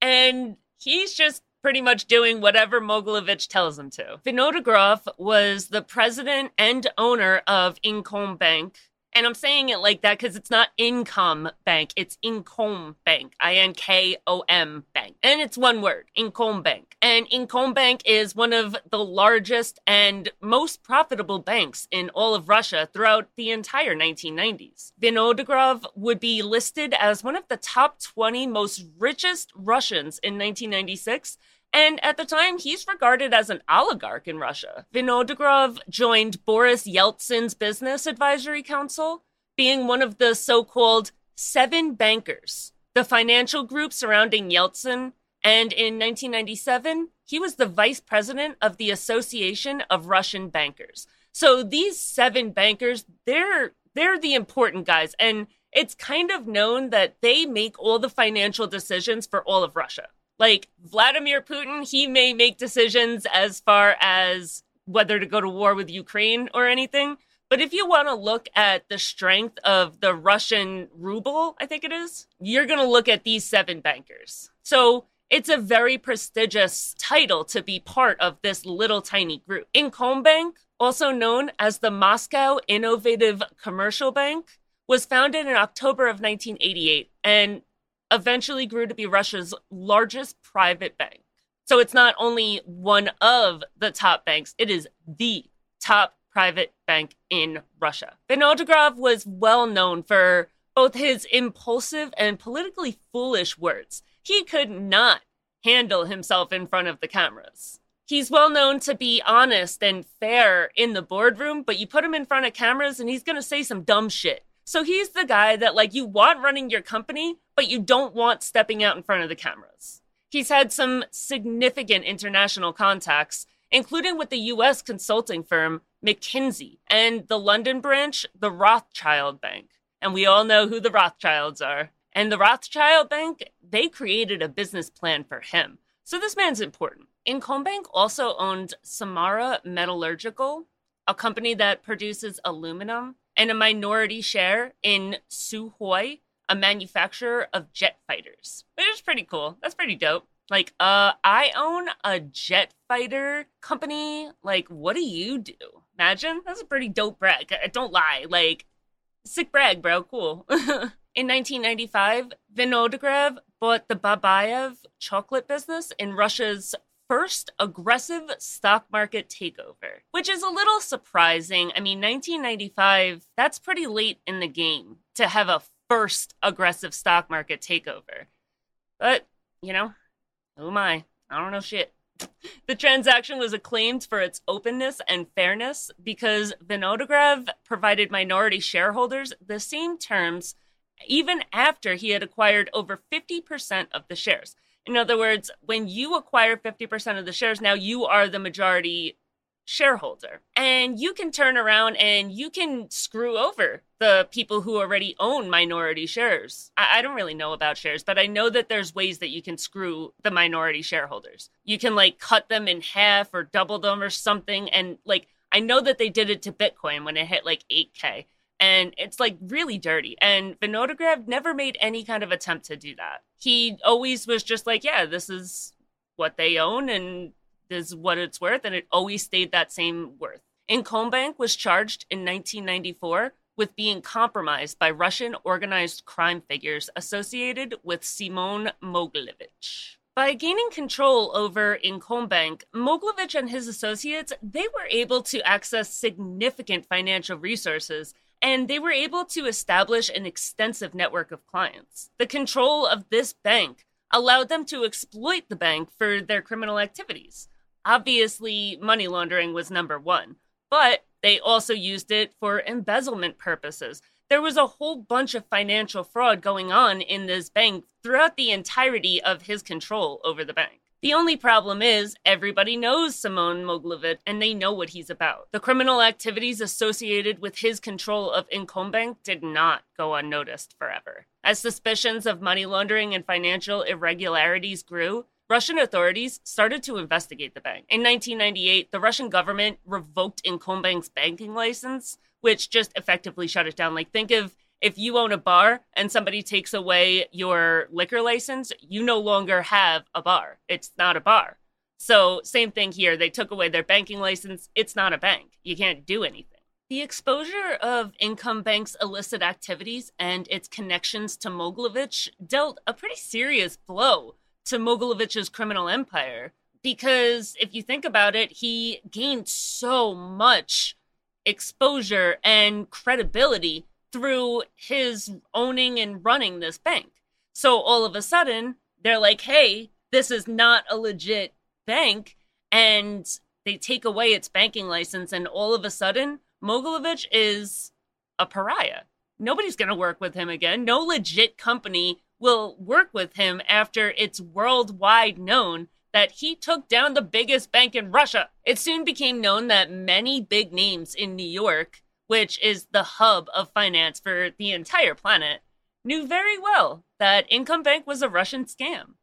And he's just pretty much doing whatever Mogilevich tells him to. Vinogradov was the president and owner of Inkombank. And I'm saying it like that because it's not Income Bank, it's Inkom Bank, I N K O M Bank. And it's one word, Inkombank. And Inkombank is one of the largest and most profitable banks in all of Russia throughout the entire 1990s. Vinogradov would be listed as one of the top 20 most richest Russians in 1996 and at the time, he's regarded as an oligarch in Russia. Vinogradov joined Boris Yeltsin's Business Advisory Council, being one of the so called seven bankers, the financial group surrounding Yeltsin. And in 1997, he was the vice president of the Association of Russian Bankers. So these seven bankers, they're they're the important guys and it's kind of known that they make all the financial decisions for all of Russia like Vladimir Putin, he may make decisions as far as whether to go to war with Ukraine or anything. But if you want to look at the strength of the Russian ruble, I think it is, you're going to look at these seven bankers. So It's a very prestigious title to be part of this little tiny group. Inkombank, also known as the Moscow Innovative Commercial Bank, was founded in October of 1988 and eventually grew to be Russia's largest private bank. So it's not only one of the top banks, it is the top private bank in Russia. Vinogradov was well known for both his impulsive and politically foolish words. He could not handle himself in front of the cameras. He's well known to be honest and fair in the boardroom, but you put him in front of cameras and he's going to say some dumb shit. So he's the guy that like you want running your company, but you don't want stepping out in front of the cameras. He's had some significant international contacts, including with the US consulting firm McKinsey and the London branch, the Rothschild Bank. And we all know who the Rothschilds are. And the Rothschild Bank, they created a business plan for him. So this man's important. Inkombank also owned Samara Metallurgical, a company that produces aluminum, and a minority share in Sukhoi, a manufacturer of jet fighters, which is pretty cool. That's pretty dope. Like, uh, I own a jet fighter company. Like, what do you do? Imagine that's a pretty dope brag. Don't lie. Like, sick brag, bro. Cool. in 1995, Vinogradov bought the Babayev chocolate business in Russia's first aggressive stock market takeover, which is a little surprising. I mean, 1995, that's pretty late in the game to have a first aggressive stock market takeover. But, you know, who am I? I don't know shit. The transaction was acclaimed for its openness and fairness because Vinogradov provided minority shareholders the same terms even after he had acquired over 50% of the shares. In other words, when you acquire 50% of the shares, now you are the majority shareholder. And you can turn around and you can screw over the people who already own minority shares. I, I, don't really know about shares, but I know that there's ways that you can screw the minority shareholders. You can like cut them in half or double them or something. And like, I know that they did it to Bitcoin when it hit like 8K and it's like really dirty. And Vinogradov never made any kind of attempt to do that. He always was just like, yeah, this is what they own and this is what it's worth, and it always stayed that same worth. Inkombank was charged in 1994 with being compromised by Russian organized crime figures associated with Simon Mogilevich. By gaining control over Inkombank, Mogilevich and his associates, they were able to access significant financial resources and they were able to establish an extensive network of clients. The control of this bank allowed them to exploit the bank for their criminal activities. Obviously, money laundering was number one, but they also used it for embezzlement purposes. There was a whole bunch of financial fraud going on in this bank throughout the entirety of his control over the bank. The only problem is everybody knows Simon Mogilevich and they know what he's about. The criminal activities associated with his control of Inkombank did not go unnoticed forever. As suspicions of money laundering and financial irregularities grew, Russian authorities started to investigate the bank. In 1998, the Russian government revoked Inkombank's banking license, which just effectively shut it down. Like, think of if you own a bar and somebody takes away your liquor license, you no longer have a bar. It's not a bar. So, same thing here. They took away their banking license. It's not a bank. You can't do anything. The exposure of Inkombank's illicit activities and its connections to Mogilevich dealt a pretty serious blow to Mogilevich's criminal empire. Because if you think about it, he gained so much exposure and credibility through his owning and running this bank. So all of a sudden, they're like, hey, this is not a legit bank. And they take away its banking license. And all of a sudden, Mogilevich is a pariah. Nobody's going to work with him again. No legit company will work with him after it's worldwide known that he took down the biggest bank in Russia. It soon became known that many big names in New York which is the hub of finance for the entire planet, knew very well that Inkombank was a Russian scam.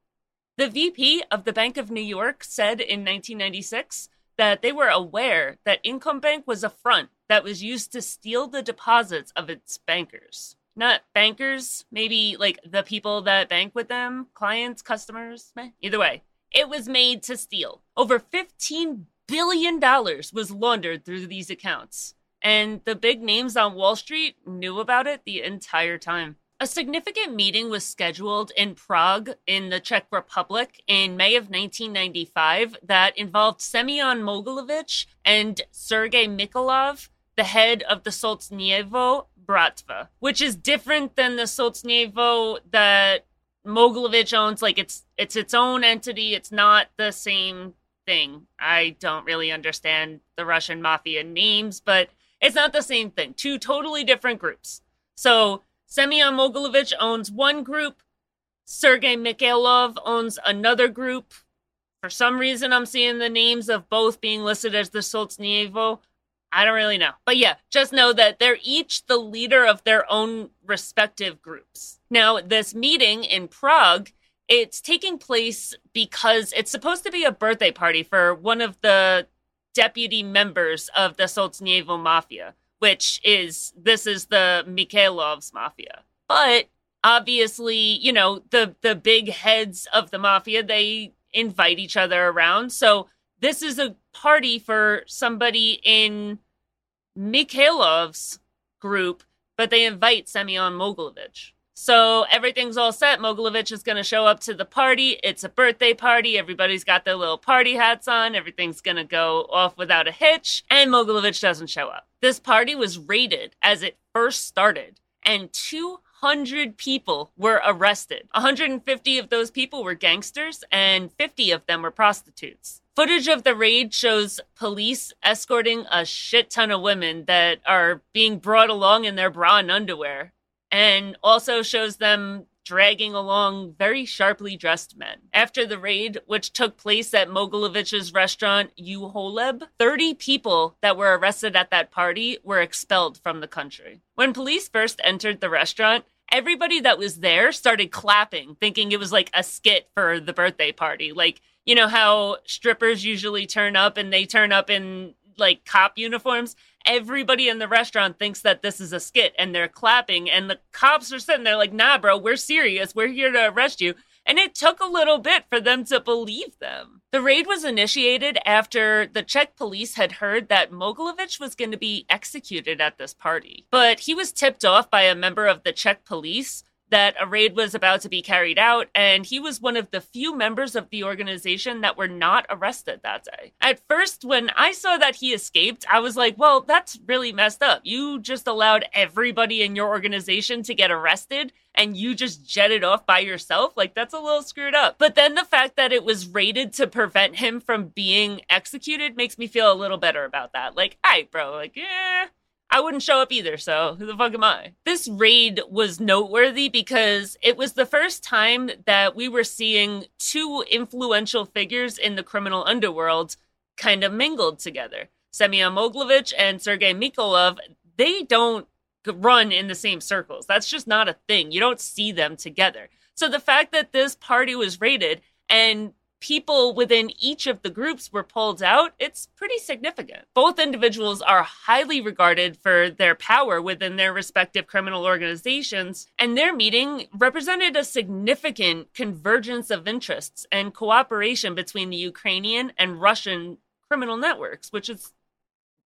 The VP of the Bank of New York said in 1996 that they were aware that Inkombank was a front that was used to steal the deposits of its bankers. Not bankers, maybe like the people that bank with them, clients, customers. Either way, it was made to steal. Over $15 billion was laundered through these accounts. And the big names on Wall Street knew about it the entire time. A significant meeting was scheduled in Prague in the Czech Republic in May of 1995 that involved Semyon Mogilevich and Sergei Mikhailov, the head of the Solzhenitsyn Bratva, which is different than the Solzhenitsyn that Mogilevich owns. Like it's it's its own entity. It's not the same thing. I don't really understand the Russian mafia names, but it's not the same thing. Two totally different groups. So Semyon Mogilevich owns one group. Sergei Mikhailov owns another group. For some reason, I'm seeing the names of both being listed as the Solzhenitsyn. I don't really know. But yeah, just know that they're each the leader of their own respective groups. Now, this meeting in Prague, it's taking place because it's supposed to be a birthday party for one of the deputy members of the Solzhenitsyn mafia, which is this is the Mikhailov's mafia. But obviously, you know, the the big heads of the mafia, they invite each other around. So this is a party for somebody in Mikhailov's group, but they invite Semyon Mogilevich. So everything's all set. Mogilevich is going to show up to the party. It's a birthday party. Everybody's got their little party hats on. Everything's going to go off without a hitch. And Mogilevich doesn't show up. This party was raided as it first started, and 200 people were arrested. 150 of those people were gangsters, and 50 of them were prostitutes. Footage of the raid shows police escorting a shit ton of women that are being brought along in their bra and underwear, and also shows them dragging along very sharply dressed men. After the raid, which took place at Mogilevich's restaurant Uholeb, 30 people that were arrested at that party were expelled from the country. When police first entered the restaurant, everybody that was there started clapping, thinking it was like a skit for the birthday party. Like, you know how strippers usually turn up and they turn up in like cop uniforms? Everybody in the restaurant thinks that this is a skit and they're clapping and the cops are sitting there like nah bro we're serious. We're here to arrest you and it took a little bit for them to believe them. The raid was initiated after the Czech police had heard that Mogilevich was going to be executed at this party. But he was tipped off by a member of the Czech police that a raid was about to be carried out, and he was one of the few members of the organization that were not arrested that day. At first, when I saw that he escaped, I was like, well, that's really messed up. You just allowed everybody in your organization to get arrested and you just jetted off by yourself, like that's a little screwed up. But then the fact that it was raided to prevent him from being executed makes me feel a little better about that. Like, hey, bro, like, yeah, I wouldn't show up either, so who the fuck am I? This raid was noteworthy because it was the first time that we were seeing two influential figures in the criminal underworld kind of mingled together. Semyon Mogilevich and Sergei Mikhailov, they don't run in the same circles. That's just not a thing. You don't see them together. So the fact that this party was raided and people within each of the groups were pulled out, it's pretty significant. Both individuals are highly regarded for their power within their respective criminal organizations, and their meeting represented a significant convergence of interests and cooperation between the Ukrainian and Russian criminal networks, which is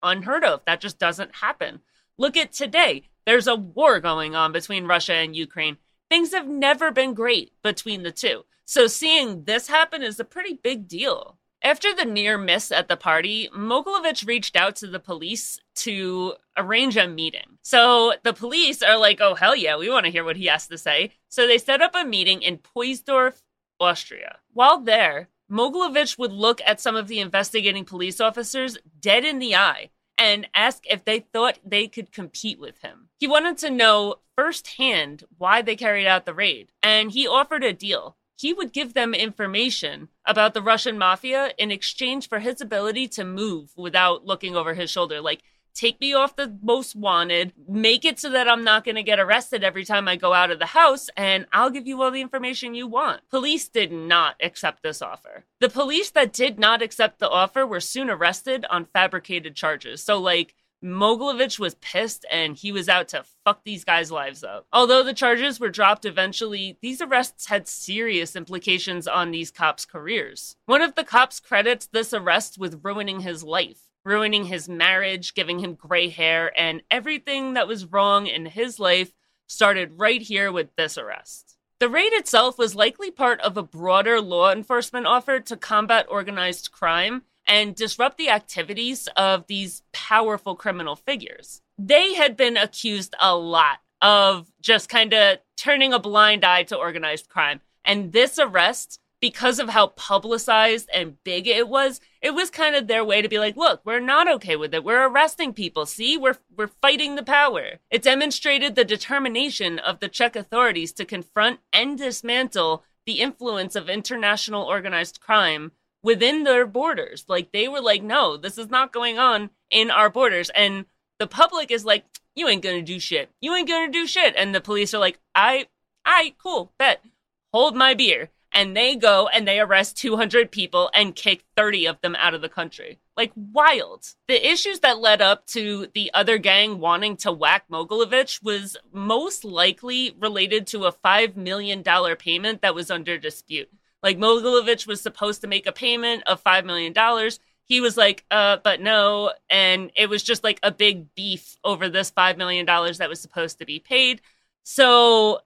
unheard of. That just doesn't happen. Look at today. There's a war going on between Russia and Ukraine. Things have never been great between the two. So seeing this happen is a pretty big deal. After the near miss at the party, Mogilevich reached out to the police to arrange a meeting. So the police are like, oh, hell yeah, we want to hear what he has to say. So they set up a meeting in Poysdorf, Austria. While there, Mogilevich would look at some of the investigating police officers dead in the eye and ask if they thought they could compete with him. He wanted to know firsthand why they carried out the raid, and he offered a deal he would give them information about the Russian mafia in exchange for his ability to move without looking over his shoulder. Like, take me off the most wanted, make it so that I'm not going to get arrested every time I go out of the house, and I'll give you all the information you want. Police did not accept this offer. The police that did not accept the offer were soon arrested on fabricated charges. So, like, Mogilevich was pissed and he was out to fuck these guys' lives up. Although the charges were dropped eventually, these arrests had serious implications on these cops' careers. One of the cops credits this arrest with ruining his life, ruining his marriage, giving him gray hair, and everything that was wrong in his life started right here with this arrest. The raid itself was likely part of a broader law enforcement effort to combat organized crime and disrupt the activities of these powerful criminal figures. They had been accused a lot of just kind of turning a blind eye to organized crime. And this arrest, because of how publicized and big it was, it was kind of their way to be like, look, we're not okay with it. We're arresting people. See, we're we're fighting the power. It demonstrated the determination of the Czech authorities to confront and dismantle the influence of international organized crime within their borders. Like they were like, no, this is not going on in our borders. And the public is like, you ain't gonna do shit. You ain't gonna do shit. And the police are like, I, I, cool, bet. Hold my beer. And they go and they arrest 200 people and kick 30 of them out of the country. Like wild. The issues that led up to the other gang wanting to whack Mogilevich was most likely related to a $5 million payment that was under dispute. Like Mogilevich was supposed to make a payment of $5 million. He was like, uh, but no. And it was just like a big beef over this $5 million that was supposed to be paid. So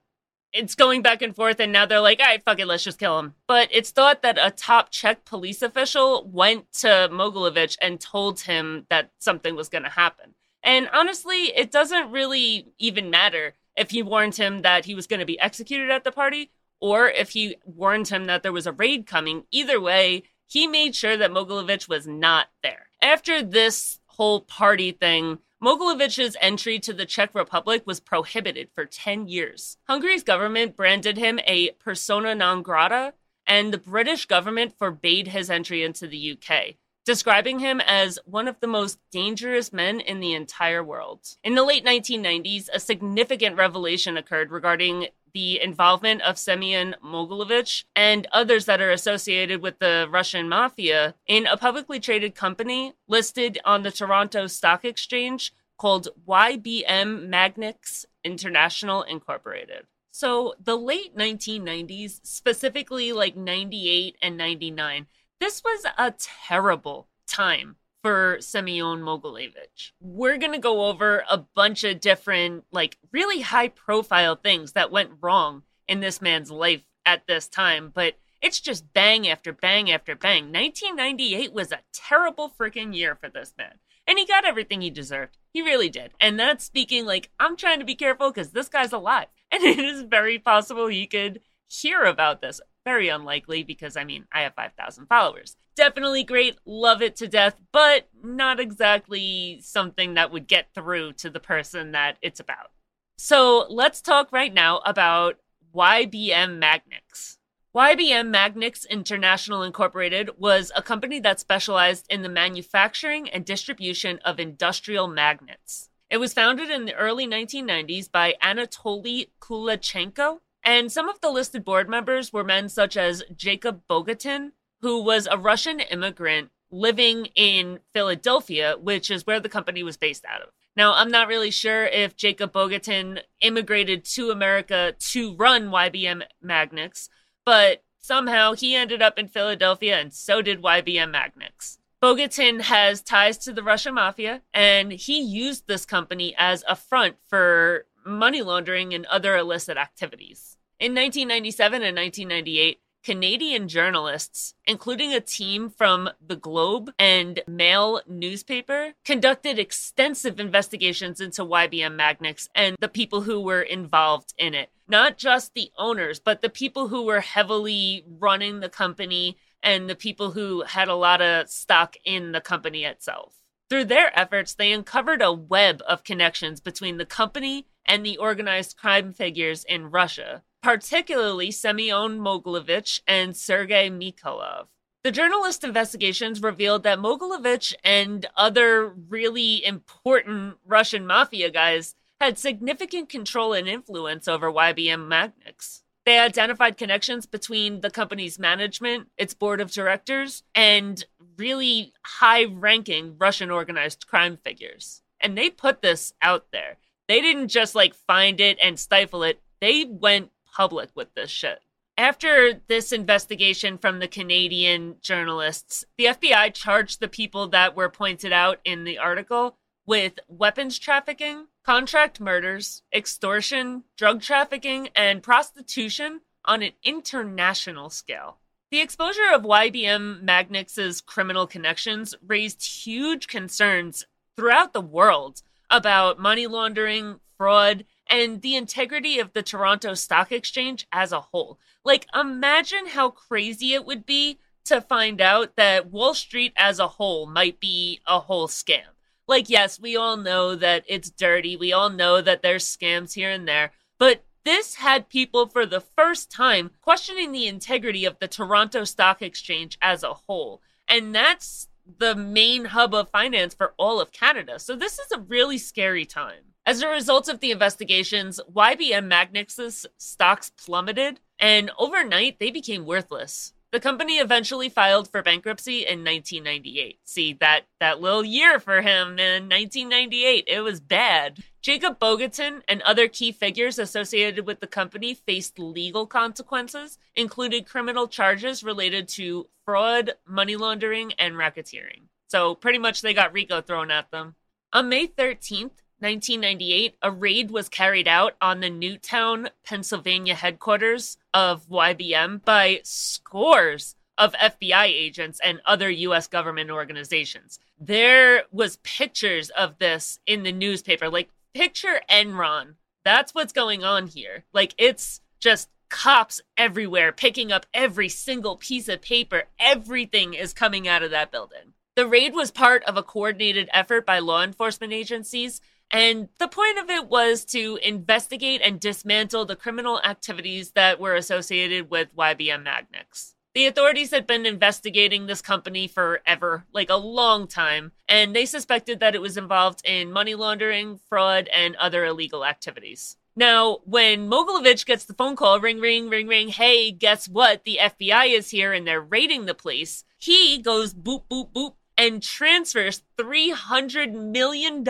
it's going back and forth, and now they're like, all right, fuck it, let's just kill him. But it's thought that a top Czech police official went to Mogilevich and told him that something was going to happen. And honestly, it doesn't really even matter if he warned him that he was going to be executed at the party or if he warned him that there was a raid coming. Either way, he made sure that Mogilevich was not there. After this whole party thing, Mogilevich's entry to the Czech Republic was prohibited for 10 years. Hungary's government branded him a persona non grata, and the British government forbade his entry into the UK, describing him as one of the most dangerous men in the entire world. In the late 1990s, a significant revelation occurred regarding the involvement of Semyon Mogilevich and others that are associated with the Russian mafia in a publicly traded company listed on the Toronto Stock Exchange called YBM Magnex International Incorporated. So, the late 1990s, specifically like 98 and 99, this was a terrible time for Semyon Mogilevich. We're going to go over a bunch of different, like, really high profile things that went wrong in this man's life at this time, but it's just bang after bang after bang. 1998 was a terrible freaking year for this man. And he got everything he deserved. He really did. And that's speaking like, I'm trying to be careful because this guy's alive. And it is very possible he could hear about this. Very unlikely because, I mean, I have 5,000 followers. Definitely great, love it to death, but not exactly something that would get through to the person that it's about. So let's talk right now about YBM Magnex. YBM Magnex International Incorporated was a company that specialized in the manufacturing and distribution of industrial magnets. It was founded in the early 1990s by Anatoly Kulachenko and some of the listed board members were men such as Jacob Bogatin, who was a Russian immigrant living in Philadelphia, which is where the company was based out of. Now, I'm not really sure if Jacob Bogatin immigrated to America to run YBM Magnex, but somehow he ended up in Philadelphia and so did YBM Magnex. Bogatin has ties to the Russian mafia, and he used this company as a front for money laundering and other illicit activities. In 1997 and 1998, Canadian journalists, including a team from the Globe and Mail newspaper, conducted extensive investigations into YBM Magnex and the people who were involved in it. Not just the owners, but the people who were heavily running the company and the people who had a lot of stock in the company itself. Through their efforts, they uncovered a web of connections between the company and the organized crime figures in Russia particularly Semyon Mogilevich and Sergei Mikhailov. The journalist investigations revealed that Mogilevich and other really important Russian mafia guys had significant control and influence over YBM Magnex. They identified connections between the company's management, its board of directors, and really high ranking Russian organized crime figures. And they put this out there. They didn't just like find it and stifle it, they went public with this shit. After this investigation from the Canadian journalists, the FBI charged the people that were pointed out in the article with weapons trafficking, contract murders, extortion, drug trafficking, and prostitution on an international scale. The exposure of YBM Magnex's criminal connections raised huge concerns throughout the world about money laundering, fraud, and the integrity of the Toronto Stock Exchange as a whole. Like, imagine how crazy it would be to find out that Wall Street as a whole might be a whole scam. Like, yes, we all know that it's dirty. We all know that there's scams here and there. But this had people for the first time questioning the integrity of the Toronto Stock Exchange as a whole. And that's the main hub of finance for all of Canada. So this is a really scary time. As a result of the investigations, YBM Magnex's stocks plummeted, and overnight they became worthless. The company eventually filed for bankruptcy in 1998. See that that little year for him in 1998, it was bad. Jacob Bogatin and other key figures associated with the company faced legal consequences, including criminal charges related to fraud, money laundering, and racketeering. So pretty much they got RICO thrown at them. On May 13th, 1998, a raid was carried out on the Newtown, Pennsylvania headquarters of YBM by scores of FBI agents and other US government organizations. There was pictures of this in the newspaper. Like picture Enron. That's what's going on here. Like it's just cops everywhere picking up every single piece of paper. Everything is coming out of that building. The raid was part of a coordinated effort by law enforcement agencies and the point of it was to investigate and dismantle the criminal activities that were associated with YBM Magnex. The authorities had been investigating this company forever, like a long time, and they suspected that it was involved in money laundering, fraud, and other illegal activities. Now, when Mogilevich gets the phone call, ring, ring, ring, ring, hey, guess what? The FBI is here and they're raiding the place. He goes boop, boop, boop, and transfers $300 million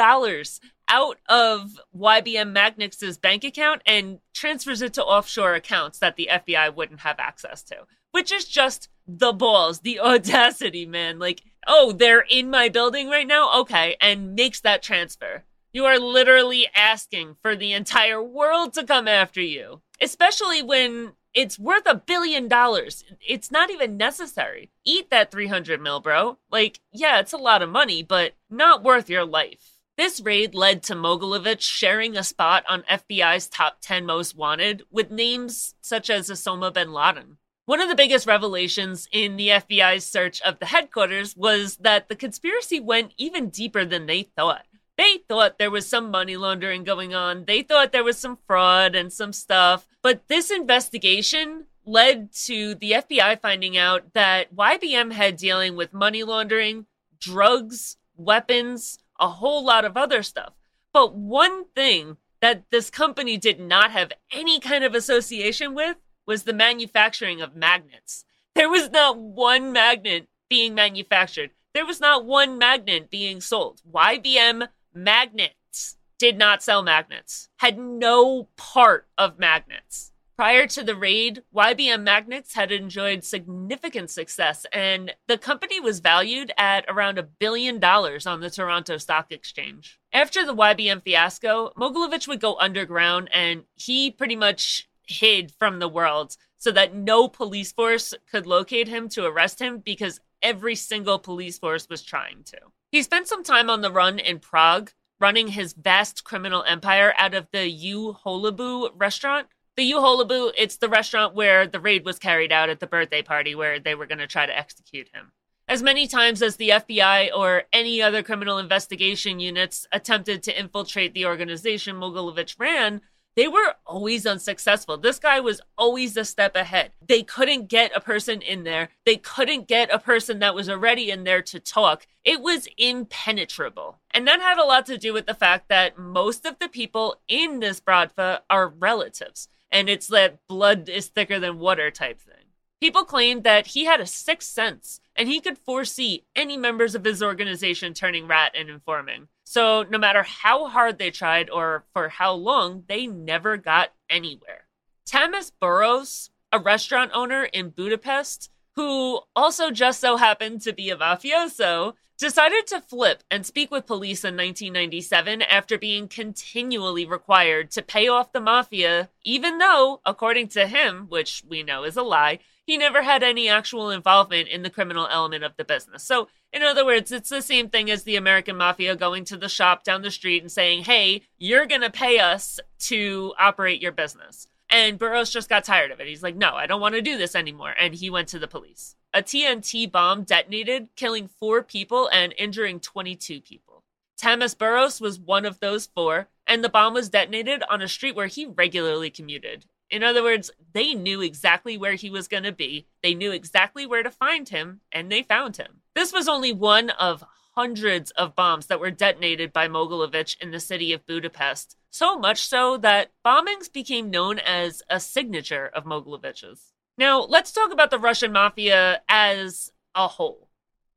out of YBM Magnex's bank account and transfers it to offshore accounts that the FBI wouldn't have access to, which is just the balls, the audacity, man. Like, oh, they're in my building right now? Okay, and makes that transfer. You are literally asking for the entire world to come after you, especially when it's worth a billion dollars. It's not even necessary. Eat that 300 mil, bro. Like, yeah, it's a lot of money, but not worth your life. This raid led to Mogilevich sharing a spot on FBI's top 10 most wanted with names such as Osama bin Laden. One of the biggest revelations in the FBI's search of the headquarters was that the conspiracy went even deeper than they thought. They thought there was some money laundering going on. They thought there was some fraud and some stuff. But this investigation led to the FBI finding out that YBM had dealing with money laundering, drugs, weapons, a whole lot of other stuff. But one thing that this company did not have any kind of association with was the manufacturing of magnets. There was not one magnet being manufactured. There was not one magnet being sold. YBM Magnets did not sell magnets, had no part of magnets. Prior to the raid, YBM Magnex had enjoyed significant success, and the company was valued at around a billion dollars on the Toronto Stock Exchange. After the YBM fiasco, Mogilevich would go underground and he pretty much hid from the world so that no police force could locate him to arrest him because every single police force was trying to. He spent some time on the run in Prague, running his vast criminal empire out of the U Holubů restaurant the U it's the restaurant where the raid was carried out at the birthday party where they were going to try to execute him. As many times as the FBI or any other criminal investigation units attempted to infiltrate the organization Mogilevich ran, they were always unsuccessful. This guy was always a step ahead. They couldn't get a person in there. They couldn't get a person that was already in there to talk. It was impenetrable. And that had a lot to do with the fact that most of the people in this Bratva are relatives and it's that blood is thicker than water type thing. People claimed that he had a sixth sense and he could foresee any members of his organization turning rat and informing. So no matter how hard they tried or for how long, they never got anywhere. Tamas Boros, a restaurant owner in Budapest, who also just so happened to be a mafioso, decided to flip and speak with police in 1997 after being continually required to pay off the mafia, even though, according to him, which we know is a lie, he never had any actual involvement in the criminal element of the business. So, in other words, it's the same thing as the American mafia going to the shop down the street and saying, hey, you're going to pay us to operate your business. And Boros just got tired of it. He's like, no, I don't want to do this anymore. And he went to the police a TNT bomb detonated, killing four people and injuring 22 people. Tamas Boros was one of those four, and the bomb was detonated on a street where he regularly commuted. In other words, they knew exactly where he was going to be, they knew exactly where to find him, and they found him. This was only one of hundreds of bombs that were detonated by Mogilevich in the city of Budapest, so much so that bombings became known as a signature of Mogilevich's. Now, let's talk about the Russian mafia as a whole.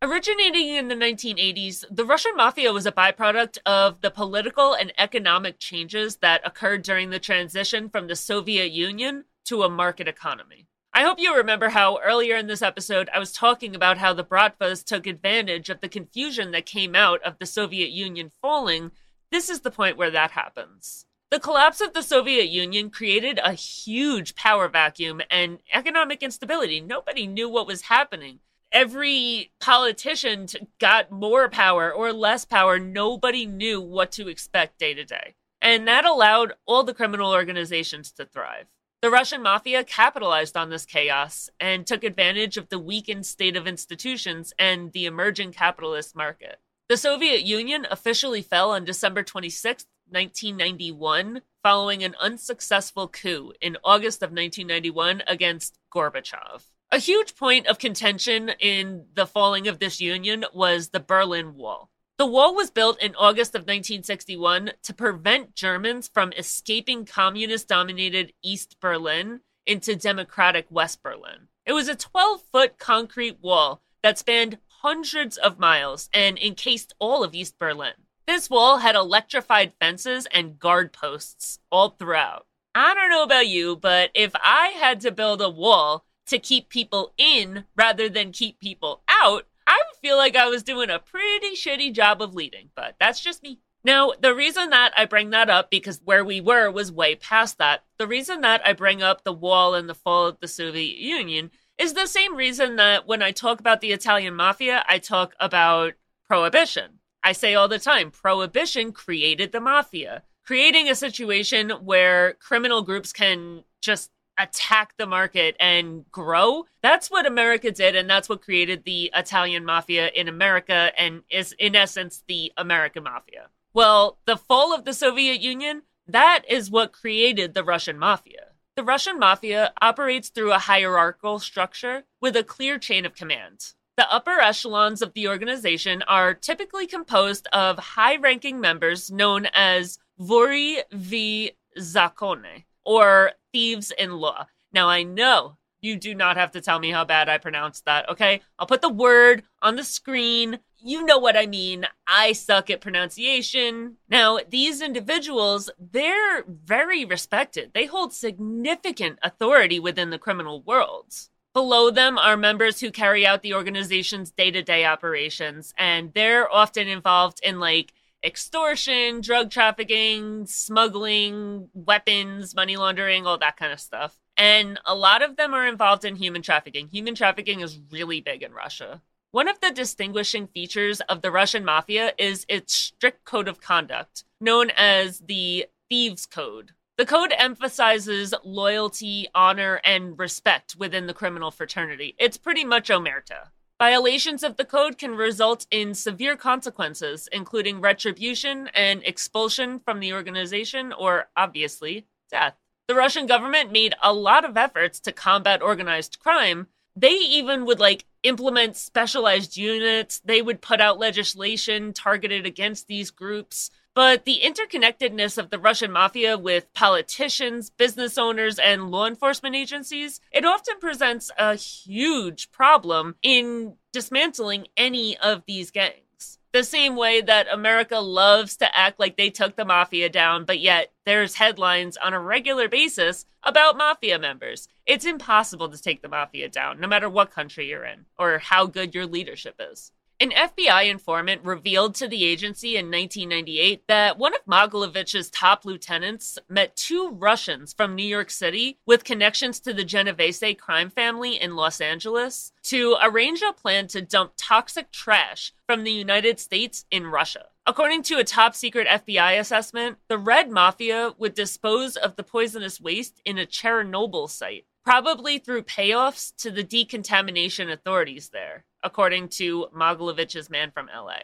Originating in the 1980s, the Russian mafia was a byproduct of the political and economic changes that occurred during the transition from the Soviet Union to a market economy. I hope you remember how earlier in this episode I was talking about how the Bratvas took advantage of the confusion that came out of the Soviet Union falling. This is the point where that happens. The collapse of the Soviet Union created a huge power vacuum and economic instability. Nobody knew what was happening. Every politician got more power or less power. Nobody knew what to expect day to day. And that allowed all the criminal organizations to thrive. The Russian mafia capitalized on this chaos and took advantage of the weakened state of institutions and the emerging capitalist market. The Soviet Union officially fell on December 26, 1991 following an unsuccessful coup in August of 1991 against Gorbachev. A huge point of contention in the falling of this union was the Berlin Wall. The wall was built in August of 1961 to prevent Germans from escaping communist dominated East Berlin into democratic West Berlin. It was a 12 foot concrete wall that spanned hundreds of miles and encased all of East Berlin. This wall had electrified fences and guard posts all throughout. I don't know about you, but if I had to build a wall to keep people in rather than keep people out, I would feel like I was doing a pretty shitty job of leading, but that's just me. Now, the reason that I bring that up, because where we were was way past that, the reason that I bring up the wall and the fall of the Soviet Union is the same reason that when I talk about the Italian mafia, I talk about prohibition. I say all the time prohibition created the mafia, creating a situation where criminal groups can just attack the market and grow. That's what America did, and that's what created the Italian mafia in America and is, in essence, the American mafia. Well, the fall of the Soviet Union, that is what created the Russian mafia. The Russian mafia operates through a hierarchical structure with a clear chain of command. The upper echelons of the organization are typically composed of high ranking members known as Vori v Zakone, or thieves in law. Now, I know you do not have to tell me how bad I pronounced that, okay? I'll put the word on the screen. You know what I mean. I suck at pronunciation. Now, these individuals, they're very respected. They hold significant authority within the criminal world. Below them are members who carry out the organization's day to day operations, and they're often involved in like extortion, drug trafficking, smuggling, weapons, money laundering, all that kind of stuff. And a lot of them are involved in human trafficking. Human trafficking is really big in Russia. One of the distinguishing features of the Russian mafia is its strict code of conduct, known as the Thieves' Code. The code emphasizes loyalty, honor, and respect within the criminal fraternity. It's pretty much omerta. Violations of the code can result in severe consequences, including retribution and expulsion from the organization, or obviously, death. The Russian government made a lot of efforts to combat organized crime. They even would like implement specialized units, they would put out legislation targeted against these groups. But the interconnectedness of the Russian mafia with politicians, business owners, and law enforcement agencies, it often presents a huge problem in dismantling any of these gangs. The same way that America loves to act like they took the mafia down, but yet there's headlines on a regular basis about mafia members. It's impossible to take the mafia down, no matter what country you're in or how good your leadership is. An FBI informant revealed to the agency in 1998 that one of Mogilevich's top lieutenants met two Russians from New York City with connections to the Genovese crime family in Los Angeles to arrange a plan to dump toxic trash from the United States in Russia. According to a top secret FBI assessment, the Red Mafia would dispose of the poisonous waste in a Chernobyl site probably through payoffs to the decontamination authorities there, according to Mogilevich's man from LA.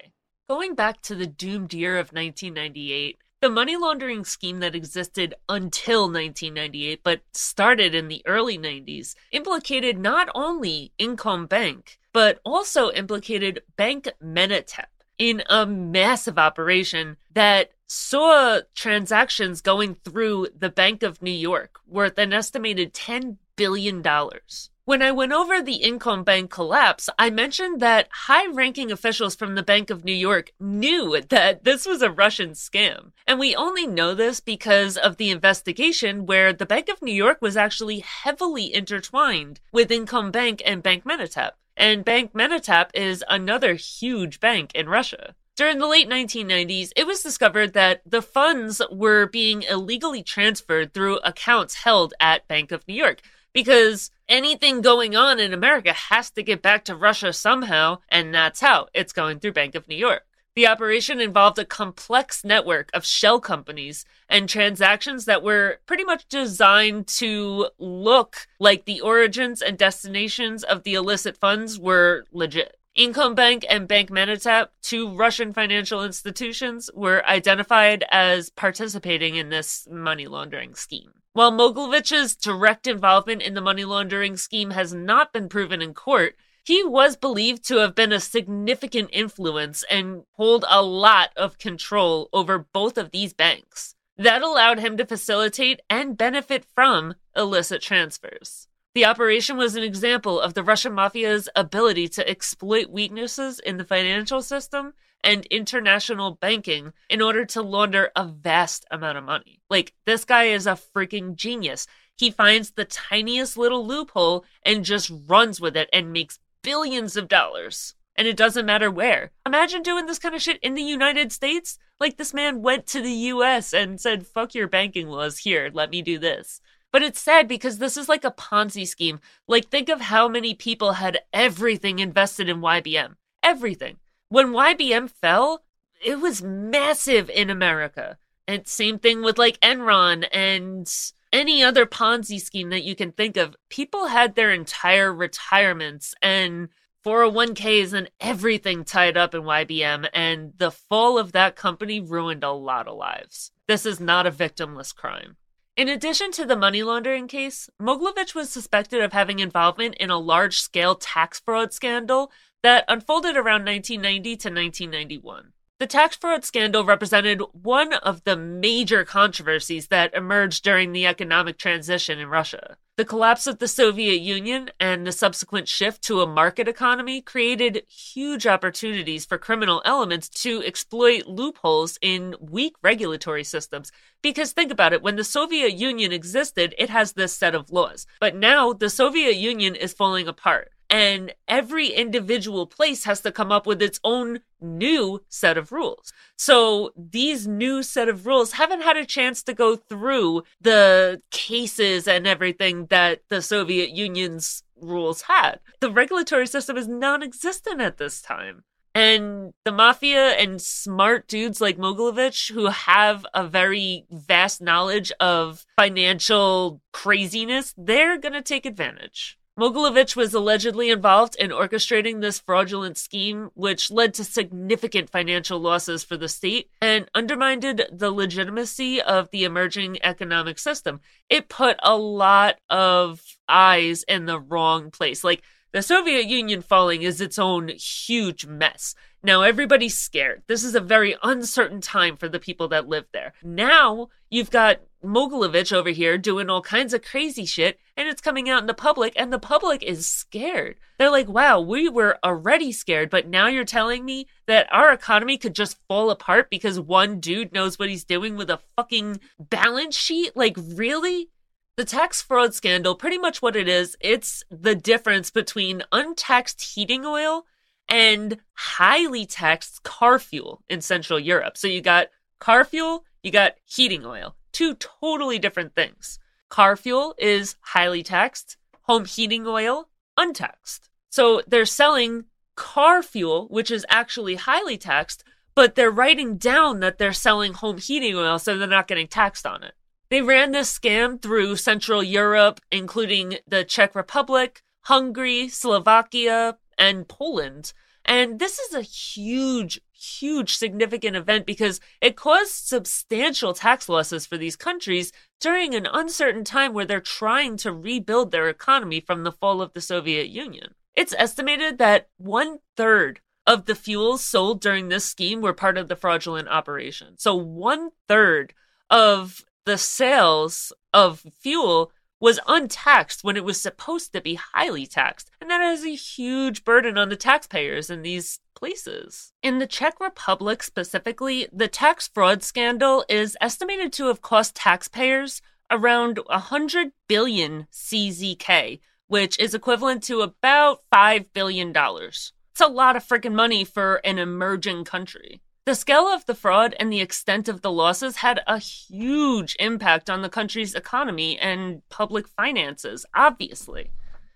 Going back to the doomed year of 1998, the money laundering scheme that existed until 1998 but started in the early 90s implicated not only Inkombank, but also implicated Bank Menatep in a massive operation that saw transactions going through the Bank of New York worth an estimated $10 billion. dollars. When I went over the Inkombank collapse, I mentioned that high ranking officials from the Bank of New York knew that this was a Russian scam. And we only know this because of the investigation where the Bank of New York was actually heavily intertwined with Inkombank and Bank Menatep. And Bank Menatep is another huge bank in Russia. During the late 1990s, it was discovered that the funds were being illegally transferred through accounts held at Bank of New York because anything going on in America has to get back to Russia somehow, and that's how it's going through Bank of New York. The operation involved a complex network of shell companies and transactions that were pretty much designed to look like the origins and destinations of the illicit funds were legit. Inkombank and Bank Menatep, two Russian financial institutions, were identified as participating in this money laundering scheme. While Mogilevich's direct involvement in the money laundering scheme has not been proven in court, he was believed to have been a significant influence and hold a lot of control over both of these banks. That allowed him to facilitate and benefit from illicit transfers. The operation was an example of the Russian mafia's ability to exploit weaknesses in the financial system and international banking in order to launder a vast amount of money. Like, this guy is a freaking genius. He finds the tiniest little loophole and just runs with it and makes billions of dollars. And it doesn't matter where. Imagine doing this kind of shit in the United States. Like, this man went to the US and said, fuck your banking laws here, let me do this. But it's sad because this is like a Ponzi scheme. Like, think of how many people had everything invested in YBM. Everything. When YBM fell, it was massive in America. And same thing with like Enron and any other Ponzi scheme that you can think of. People had their entire retirements and 401ks and everything tied up in YBM, and the fall of that company ruined a lot of lives. This is not a victimless crime. In addition to the money laundering case, Mogilevich was suspected of having involvement in a large scale tax fraud scandal that unfolded around 1990 to 1991. The tax fraud scandal represented one of the major controversies that emerged during the economic transition in Russia. The collapse of the Soviet Union and the subsequent shift to a market economy created huge opportunities for criminal elements to exploit loopholes in weak regulatory systems. Because think about it, when the Soviet Union existed, it has this set of laws. But now the Soviet Union is falling apart and every individual place has to come up with its own new set of rules. So these new set of rules haven't had a chance to go through the cases and everything that the Soviet Union's rules had. The regulatory system is non-existent at this time. And the mafia and smart dudes like Mogilevich who have a very vast knowledge of financial craziness, they're going to take advantage. Mogilevich was allegedly involved in orchestrating this fraudulent scheme, which led to significant financial losses for the state and undermined the legitimacy of the emerging economic system. It put a lot of eyes in the wrong place. Like, the Soviet Union falling is its own huge mess. Now everybody's scared. This is a very uncertain time for the people that live there. Now you've got Mogilevich over here doing all kinds of crazy shit, and it's coming out in the public, and the public is scared. They're like, wow, we were already scared, but now you're telling me that our economy could just fall apart because one dude knows what he's doing with a fucking balance sheet? Like, really? The tax fraud scandal, pretty much what it is, it's the difference between untaxed heating oil and highly taxed car fuel in Central Europe. So you got car fuel, you got heating oil, two totally different things. Car fuel is highly taxed, home heating oil, untaxed. So they're selling car fuel, which is actually highly taxed, but they're writing down that they're selling home heating oil, so they're not getting taxed on it. They ran this scam through Central Europe, including the Czech Republic, Hungary, Slovakia, and Poland. And this is a huge, huge significant event because it caused substantial tax losses for these countries during an uncertain time where they're trying to rebuild their economy from the fall of the Soviet Union. It's estimated that one third of the fuels sold during this scheme were part of the fraudulent operation. So one third of the sales of fuel was untaxed when it was supposed to be highly taxed. And that has a huge burden on the taxpayers in these places. In the Czech Republic specifically, the tax fraud scandal is estimated to have cost taxpayers around 100 billion CZK, which is equivalent to about $5 billion. It's a lot of freaking money for an emerging country. The scale of the fraud and the extent of the losses had a huge impact on the country's economy and public finances, obviously.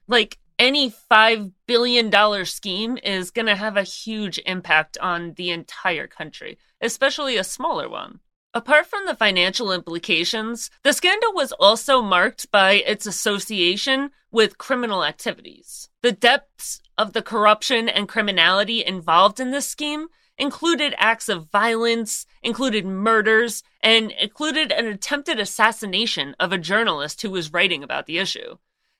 Like any $5 billion scheme is going to have a huge impact on the entire country, especially a smaller one. Apart from the financial implications, the scandal was also marked by its association with criminal activities. The depths of the corruption and criminality involved in this scheme included acts of violence, included murders, and included an attempted assassination of a journalist who was writing about the issue.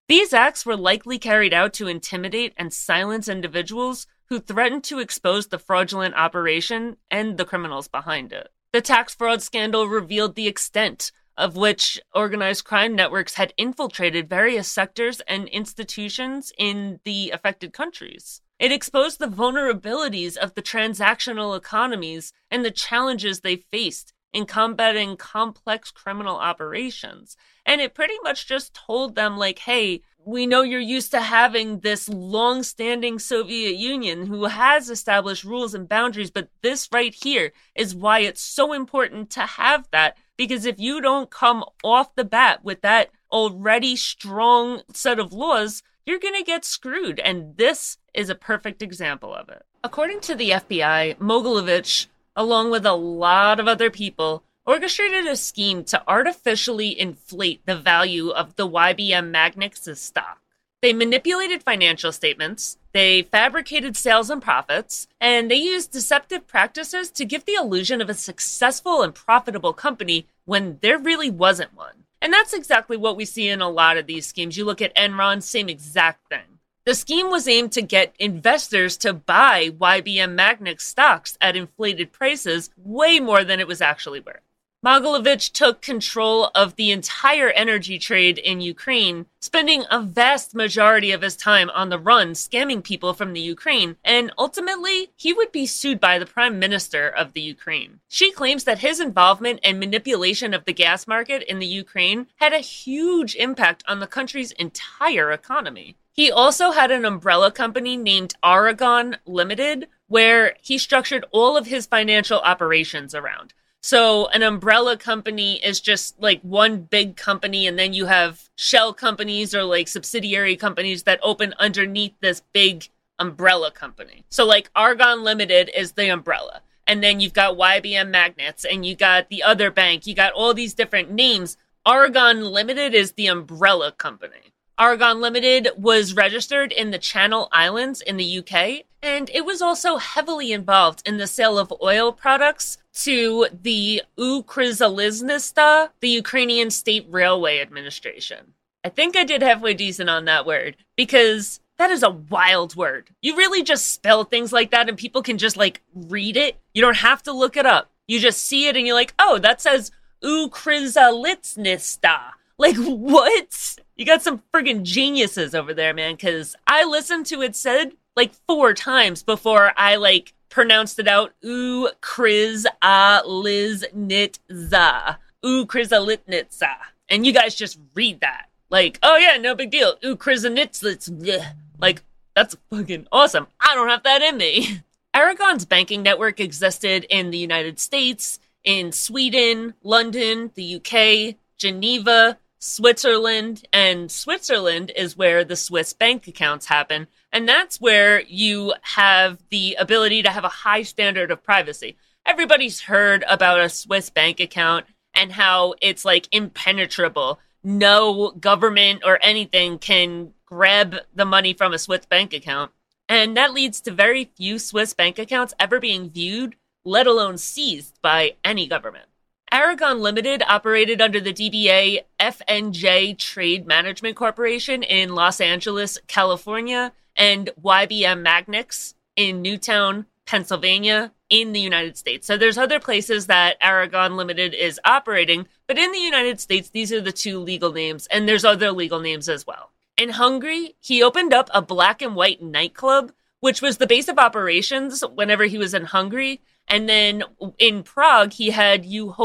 These acts were likely carried out to intimidate and silence individuals who threatened to expose the fraudulent operation and the criminals behind it. The tax fraud scandal revealed the extent of which organized crime networks had infiltrated various sectors and institutions in the affected countries. It exposed the vulnerabilities of the transactional economies and the challenges they faced in combating complex criminal operations. And it pretty much just told them, like, hey, we know you're used to having this long standing Soviet Union who has established rules and boundaries, but this right here is why it's so important to have that. Because if you don't come off the bat with that already strong set of laws, you're going to get screwed. And this is a perfect example of it. According to the FBI, Mogilevich, along with a lot of other people, orchestrated a scheme to artificially inflate the value of the YBM Magnex stock. They manipulated financial statements, they fabricated sales and profits, and they used deceptive practices to give the illusion of a successful and profitable company when there really wasn't one. And that's exactly what we see in a lot of these schemes. You look at Enron, same exact thing. The scheme was aimed to get investors to buy YBM Magnex stocks at inflated prices way more than it was actually worth. Mogilevich took control of the entire energy trade in Ukraine, spending a vast majority of his time on the run scamming people from the Ukraine, and ultimately, he would be sued by the prime minister of the Ukraine. She claims that his involvement and manipulation of the gas market in the Ukraine had a huge impact on the country's entire economy. He also had an umbrella company named Arigon Limited, where he structured all of his financial operations around. So an umbrella company is just like one big company, and then you have shell companies or like subsidiary companies that open underneath this big umbrella company. So like Arigon Limited is the umbrella. And then you've got YBM Magnets and you got the other bank. You got all these different names. Arigon Limited is the umbrella company. Arigon Limited was registered in the Channel Islands in the UK, and it was also heavily involved in the sale of oil products to the Ukrzaliznytsia, the Ukrainian State Railway Administration. I think I did halfway decent on that word because that is a wild word. You really just spell things like that and people can just like read it. You don't have to look it up. You just see it and you're like, oh, that says Ukryzalitsnista. Like, what? You got some friggin' geniuses over there, man, because I listened to it said like four times before I like pronounced it out. U kriz a liz nit za. U krizalitnitza. And you guys just read that. Like, oh yeah, no big deal. U krizanitzlitz. Like, that's fucking awesome. I don't have that in me. Arigon's banking network existed in the United States, in Sweden, London, the UK, Geneva, Switzerland, and Switzerland is where the Swiss bank accounts happen. And that's where you have the ability to have a high standard of privacy. Everybody's heard about a Swiss bank account and how it's like impenetrable. No government or anything can grab the money from a Swiss bank account. And that leads to very few Swiss bank accounts ever being viewed, let alone seized by any government. Arigon Limited operated under the DBA FNJ Trade Management Corporation in Los Angeles, California, and YBM Magnex in Newtown, Pennsylvania, in the United States. So there's other places that Arigon Limited is operating, but in the United States, these are the two legal names, and there's other legal names as well. In Hungary, he opened up a black and white nightclub, which was the base of operations whenever he was in Hungary. And then in Prague, he had U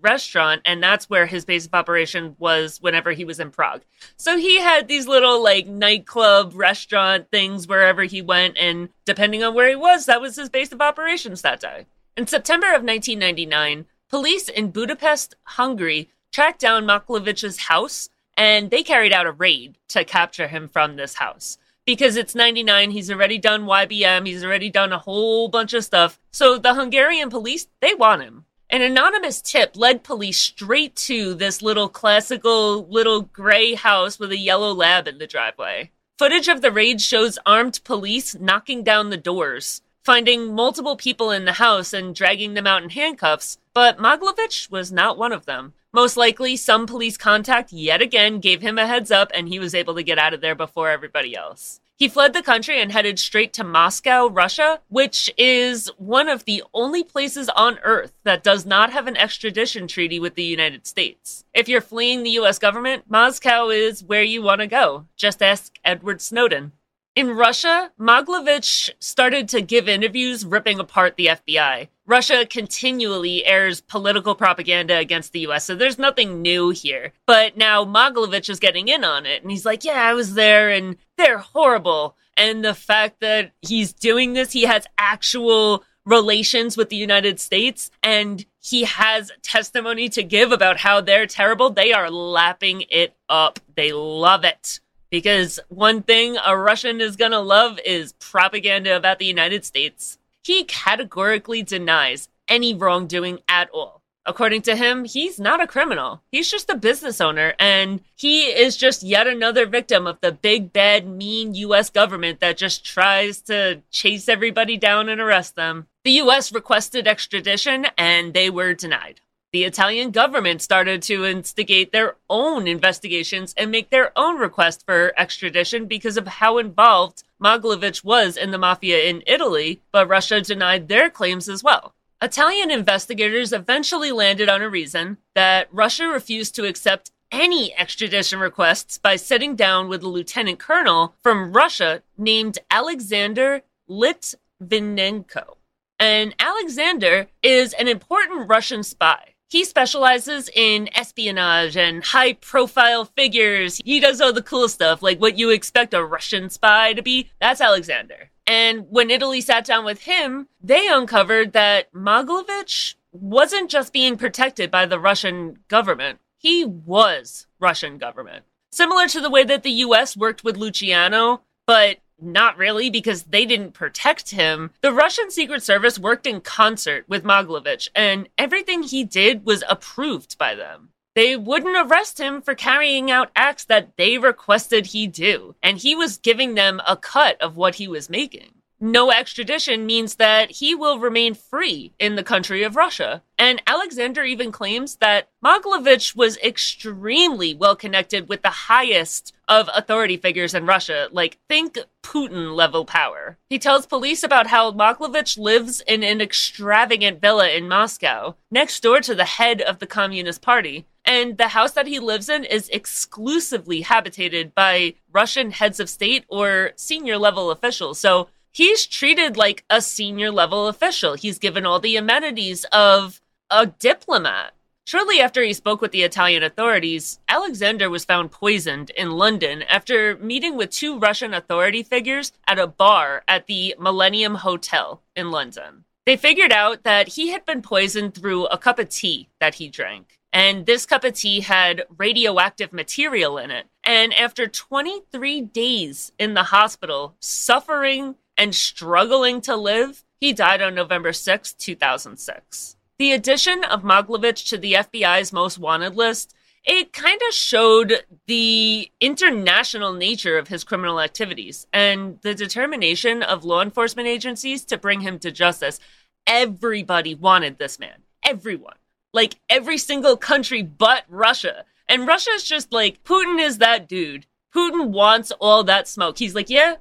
restaurant, and that's where his base of operation was whenever he was in Prague. So he had these little like nightclub restaurant things wherever he went, and depending on where he was, that was his base of operations that day. In September of 1999, police in Budapest, Hungary, tracked down Maklavich's house, and they carried out a raid to capture him from this house because it's 99. He's already done YBM. He's already done a whole bunch of stuff. So the Hungarian police, they want him. An anonymous tip led police straight to this little classical little gray house with a yellow lab in the driveway. Footage of the raid shows armed police knocking down the doors, finding multiple people in the house and dragging them out in handcuffs, but Maglovich was not one of them. Most likely, some police contact yet again gave him a heads up and he was able to get out of there before everybody else. He fled the country and headed straight to Moscow, Russia, which is one of the only places on earth that does not have an extradition treaty with the United States. If you're fleeing the US government, Moscow is where you want to go. Just ask Edward Snowden. In Russia, Maglovich started to give interviews ripping apart the FBI. Russia continually airs political propaganda against the US, so there's nothing new here. But now Maglovich is getting in on it, and he's like, Yeah, I was there, and they're horrible. And the fact that he's doing this, he has actual relations with the United States, and he has testimony to give about how they're terrible. They are lapping it up. They love it. Because one thing a Russian is gonna love is propaganda about the United States. He categorically denies any wrongdoing at all. According to him, he's not a criminal. He's just a business owner, and he is just yet another victim of the big, bad, mean US government that just tries to chase everybody down and arrest them. The US requested extradition, and they were denied the Italian government started to instigate their own investigations and make their own request for extradition because of how involved Maglovich was in the mafia in Italy, but Russia denied their claims as well. Italian investigators eventually landed on a reason that Russia refused to accept any extradition requests by sitting down with a lieutenant colonel from Russia named Alexander Litvinenko. And Alexander is an important Russian spy. He specializes in espionage and high profile figures. He does all the cool stuff, like what you expect a Russian spy to be. That's Alexander. And when Italy sat down with him, they uncovered that Maglovich wasn't just being protected by the Russian government. He was Russian government. Similar to the way that the US worked with Luciano, but not really, because they didn't protect him. The Russian Secret Service worked in concert with Maglovich, and everything he did was approved by them. They wouldn't arrest him for carrying out acts that they requested he do, and he was giving them a cut of what he was making. No extradition means that he will remain free in the country of Russia. And Alexander even claims that Mogilevich was extremely well connected with the highest of authority figures in Russia, like think Putin level power. He tells police about how Mogilevich lives in an extravagant villa in Moscow, next door to the head of the Communist Party. And the house that he lives in is exclusively habitated by Russian heads of state or senior level officials. So he's treated like a senior level official. He's given all the amenities of a diplomat. Shortly after he spoke with the Italian authorities, Alexander was found poisoned in London after meeting with two Russian authority figures at a bar at the Millennium Hotel in London. They figured out that he had been poisoned through a cup of tea that he drank. And this cup of tea had radioactive material in it. And after 23 days in the hospital, suffering and struggling to live, he died on November 6, 2006. The addition of Mogilevich to the FBI's most wanted list, it kind of showed the international nature of his criminal activities and the determination of law enforcement agencies to bring him to justice. Everybody wanted this man. Everyone. Like every single country but Russia. And Russia's just like, Putin is that dude. Putin wants all that smoke. He's like, yeah,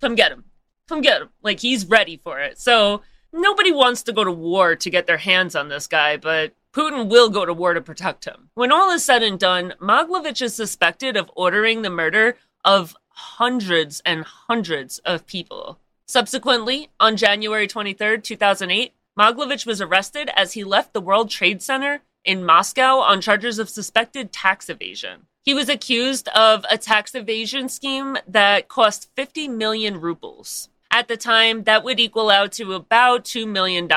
come get him come get him. Like he's ready for it. So nobody wants to go to war to get their hands on this guy, but Putin will go to war to protect him. When all is said and done, Mogilevich is suspected of ordering the murder of hundreds and hundreds of people. Subsequently, on January 23, 2008, Mogilevich was arrested as he left the World Trade Center in Moscow on charges of suspected tax evasion. He was accused of a tax evasion scheme that cost 50 million rubles. At the time, that would equal out to about $2 million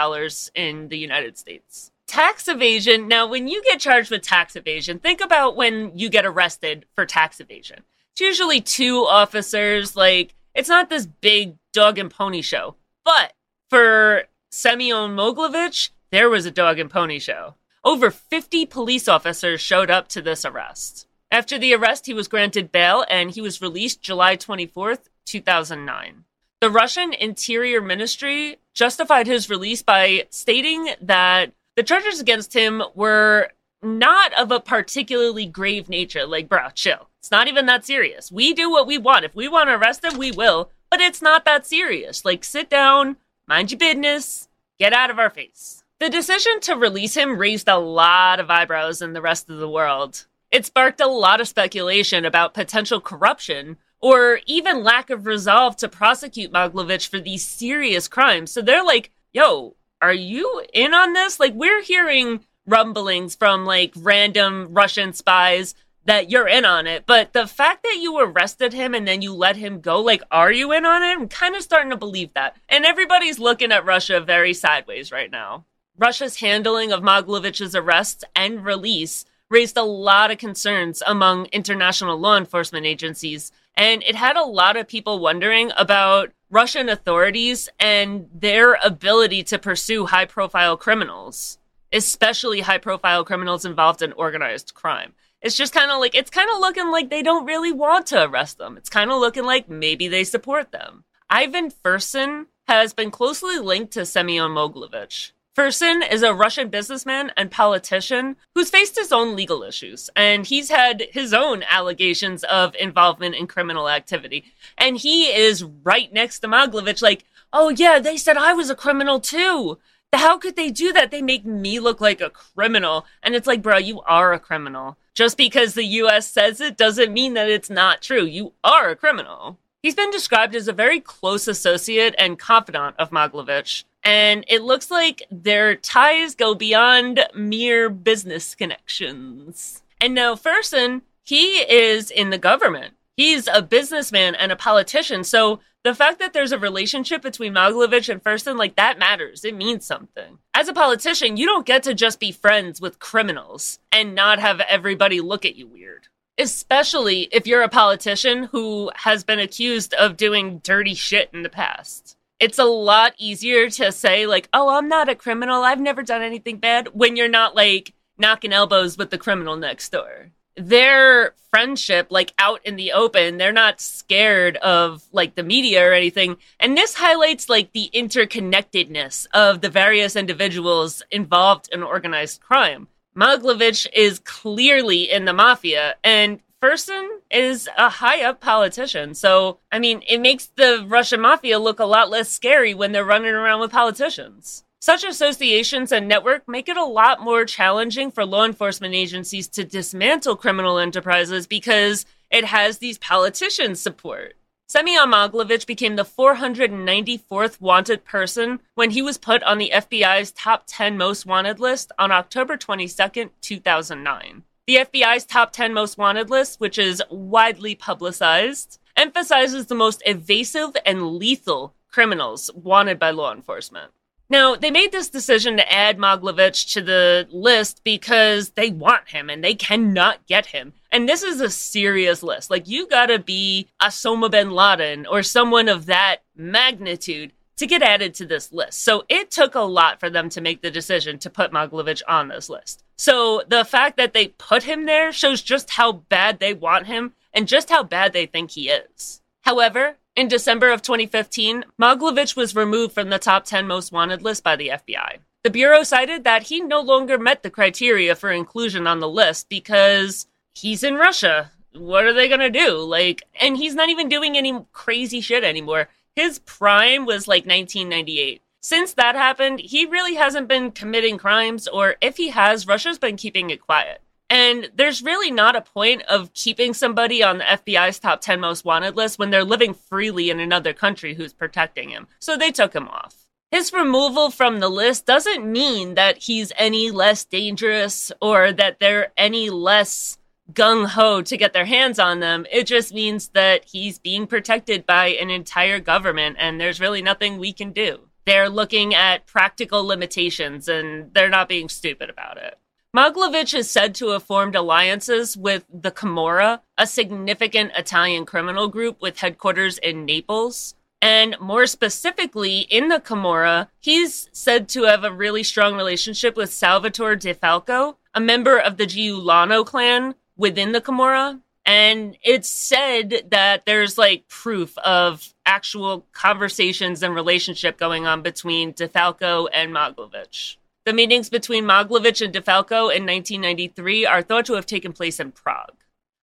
in the United States. Tax evasion. Now, when you get charged with tax evasion, think about when you get arrested for tax evasion. It's usually two officers. Like, it's not this big dog and pony show. But for Semyon Mogilevich, there was a dog and pony show. Over 50 police officers showed up to this arrest. After the arrest, he was granted bail and he was released July 24th, 2009. The Russian Interior Ministry justified his release by stating that the charges against him were not of a particularly grave nature. Like, bro, chill. It's not even that serious. We do what we want. If we want to arrest him, we will. But it's not that serious. Like, sit down, mind your business, get out of our face. The decision to release him raised a lot of eyebrows in the rest of the world. It sparked a lot of speculation about potential corruption or even lack of resolve to prosecute Mogilevich for these serious crimes. So they're like, yo, are you in on this? Like, we're hearing rumblings from like random Russian spies that you're in on it. But the fact that you arrested him and then you let him go, like, are you in on it? I'm kind of starting to believe that. And everybody's looking at Russia very sideways right now. Russia's handling of Mogilevich's arrest and release raised a lot of concerns among international law enforcement agencies and it had a lot of people wondering about Russian authorities and their ability to pursue high profile criminals, especially high profile criminals involved in organized crime. It's just kind of like, it's kind of looking like they don't really want to arrest them. It's kind of looking like maybe they support them. Ivan Firsin has been closely linked to Semyon Mogilevich. Firsin is a Russian businessman and politician who's faced his own legal issues, and he's had his own allegations of involvement in criminal activity. And he is right next to Mogilevich, like, oh yeah, they said I was a criminal too. How could they do that? They make me look like a criminal. And it's like, bro, you are a criminal. Just because the US says it doesn't mean that it's not true. You are a criminal. He's been described as a very close associate and confidant of Mogilevich and it looks like their ties go beyond mere business connections. And now Firsin, he is in the government. He's a businessman and a politician. So the fact that there's a relationship between Mogilevich and Firsin, like that matters. It means something. As a politician, you don't get to just be friends with criminals and not have everybody look at you weird. Especially if you're a politician who has been accused of doing dirty shit in the past it's a lot easier to say like, "Oh, I'm not a criminal. I've never done anything bad," when you're not like knocking elbows with the criminal next door. their friendship like out in the open. They're not scared of like the media or anything. And this highlights like the interconnectedness of the various individuals involved in organized crime. Mogilevich is clearly in the mafia and Firsin is a high up politician. So, I mean, it makes the Russian mafia look a lot less scary when they're running around with politicians. Such associations and network make it a lot more challenging for law enforcement agencies to dismantle criminal enterprises because it has these politicians' support. Semyon Mogilevich became the 494th wanted person when he was put on the FBI's top 10 most wanted list on October 22, 2009. The FBI's top 10 most wanted list, which is widely publicized, emphasizes the most evasive and lethal criminals wanted by law enforcement. Now, they made this decision to add Mogilevich to the list because they want him and they cannot get him. And this is a serious list. Like, you gotta be Osama bin Laden or someone of that magnitude to get added to this list. So it took a lot for them to make the decision to put Mogilevich on this list. So the fact that they put him there shows just how bad they want him and just how bad they think he is. However, in December of 2015, Mogilevich was removed from the top 10 most wanted list by the FBI. The Bureau cited that he no longer met the criteria for inclusion on the list because he's in Russia. What are they going to do? Like, and he's not even doing any crazy shit anymore. His prime was like 1998. Since that happened, he really hasn't been committing crimes, or if he has, Russia's been keeping it quiet. And there's really not a point of keeping somebody on the FBI's top 10 most wanted list when they're living freely in another country who's protecting him. So they took him off. His removal from the list doesn't mean that he's any less dangerous or that they're any less gung ho to get their hands on them. It just means that he's being protected by an entire government and there's really nothing we can do. They're looking at practical limitations and they're not being stupid about it. Mogilevich is said to have formed alliances with the Camorra, a significant Italian criminal group with headquarters in Naples. And more specifically, in the Camorra, he's said to have a really strong relationship with Salvatore De Falco, a member of the Giuliano clan within the Camorra. And it's said that there's like proof of actual conversations and relationship going on between DeFalco and Mogilevich. The meetings between Mogilevich and DeFalco in 1993 are thought to have taken place in Prague.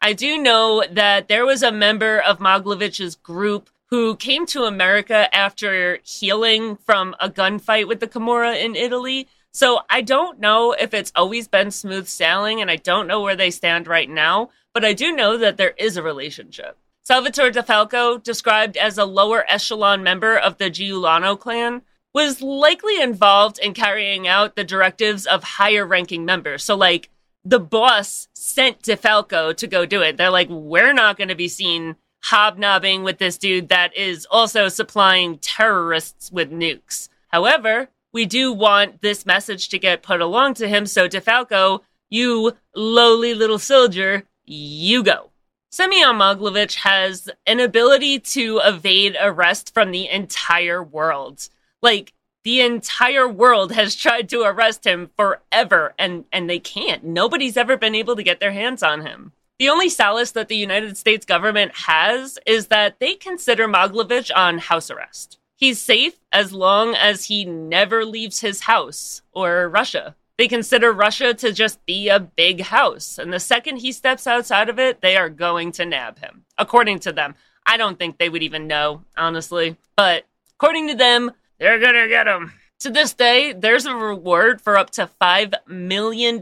I do know that there was a member of Mogilevich's group who came to America after healing from a gunfight with the Camorra in Italy. So I don't know if it's always been smooth sailing, and I don't know where they stand right now, but I do know that there is a relationship. Salvatore DeFalco, described as a lower echelon member of the Giuliano clan, was likely involved in carrying out the directives of higher ranking members. So, like, the boss sent DeFalco to go do it. They're like, we're not going to be seen hobnobbing with this dude that is also supplying terrorists with nukes. However, we do want this message to get put along to him. So, DeFalco, you lowly little soldier, you go. Semyon Mogilevich has an ability to evade arrest from the entire world. Like the entire world has tried to arrest him forever and and they can't. Nobody's ever been able to get their hands on him. The only solace that the United States government has is that they consider Mogilevich on house arrest. He's safe as long as he never leaves his house or Russia. They consider Russia to just be a big house, and the second he steps outside of it, they are going to nab him. According to them. I don't think they would even know, honestly. But according to them, they're gonna get him. To this day, there's a reward for up to $5 million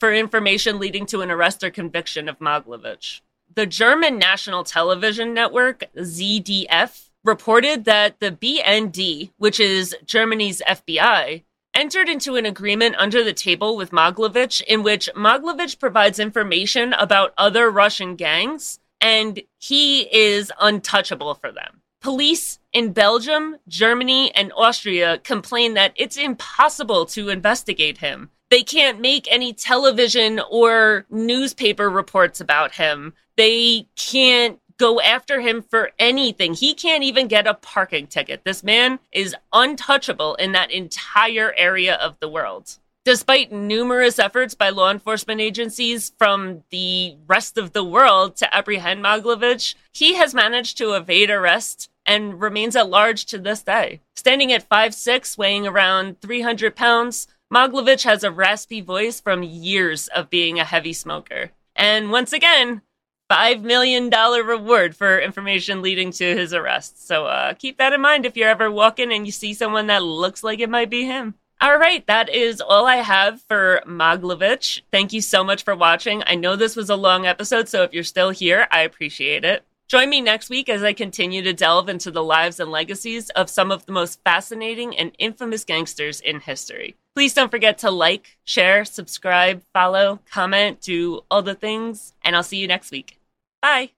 for information leading to an arrest or conviction of Mogilevich. The German national television network, ZDF, reported that the BND, which is Germany's FBI, entered into an agreement under the table with Mogilevich in which Mogilevich provides information about other Russian gangs and he is untouchable for them. Police in Belgium, Germany, and Austria complain that it's impossible to investigate him. They can't make any television or newspaper reports about him. They can't go after him for anything. He can't even get a parking ticket. This man is untouchable in that entire area of the world. Despite numerous efforts by law enforcement agencies from the rest of the world to apprehend Mogilevich, he has managed to evade arrest and remains at large to this day. Standing at 5'6, weighing around 300 pounds, Mogilevich has a raspy voice from years of being a heavy smoker. And once again, $5 million reward for information leading to his arrest. So uh, keep that in mind if you're ever walking and you see someone that looks like it might be him. All right, that is all I have for Mogilevich. Thank you so much for watching. I know this was a long episode, so if you're still here, I appreciate it. Join me next week as I continue to delve into the lives and legacies of some of the most fascinating and infamous gangsters in history. Please don't forget to like, share, subscribe, follow, comment, do all the things, and I'll see you next week. Bye.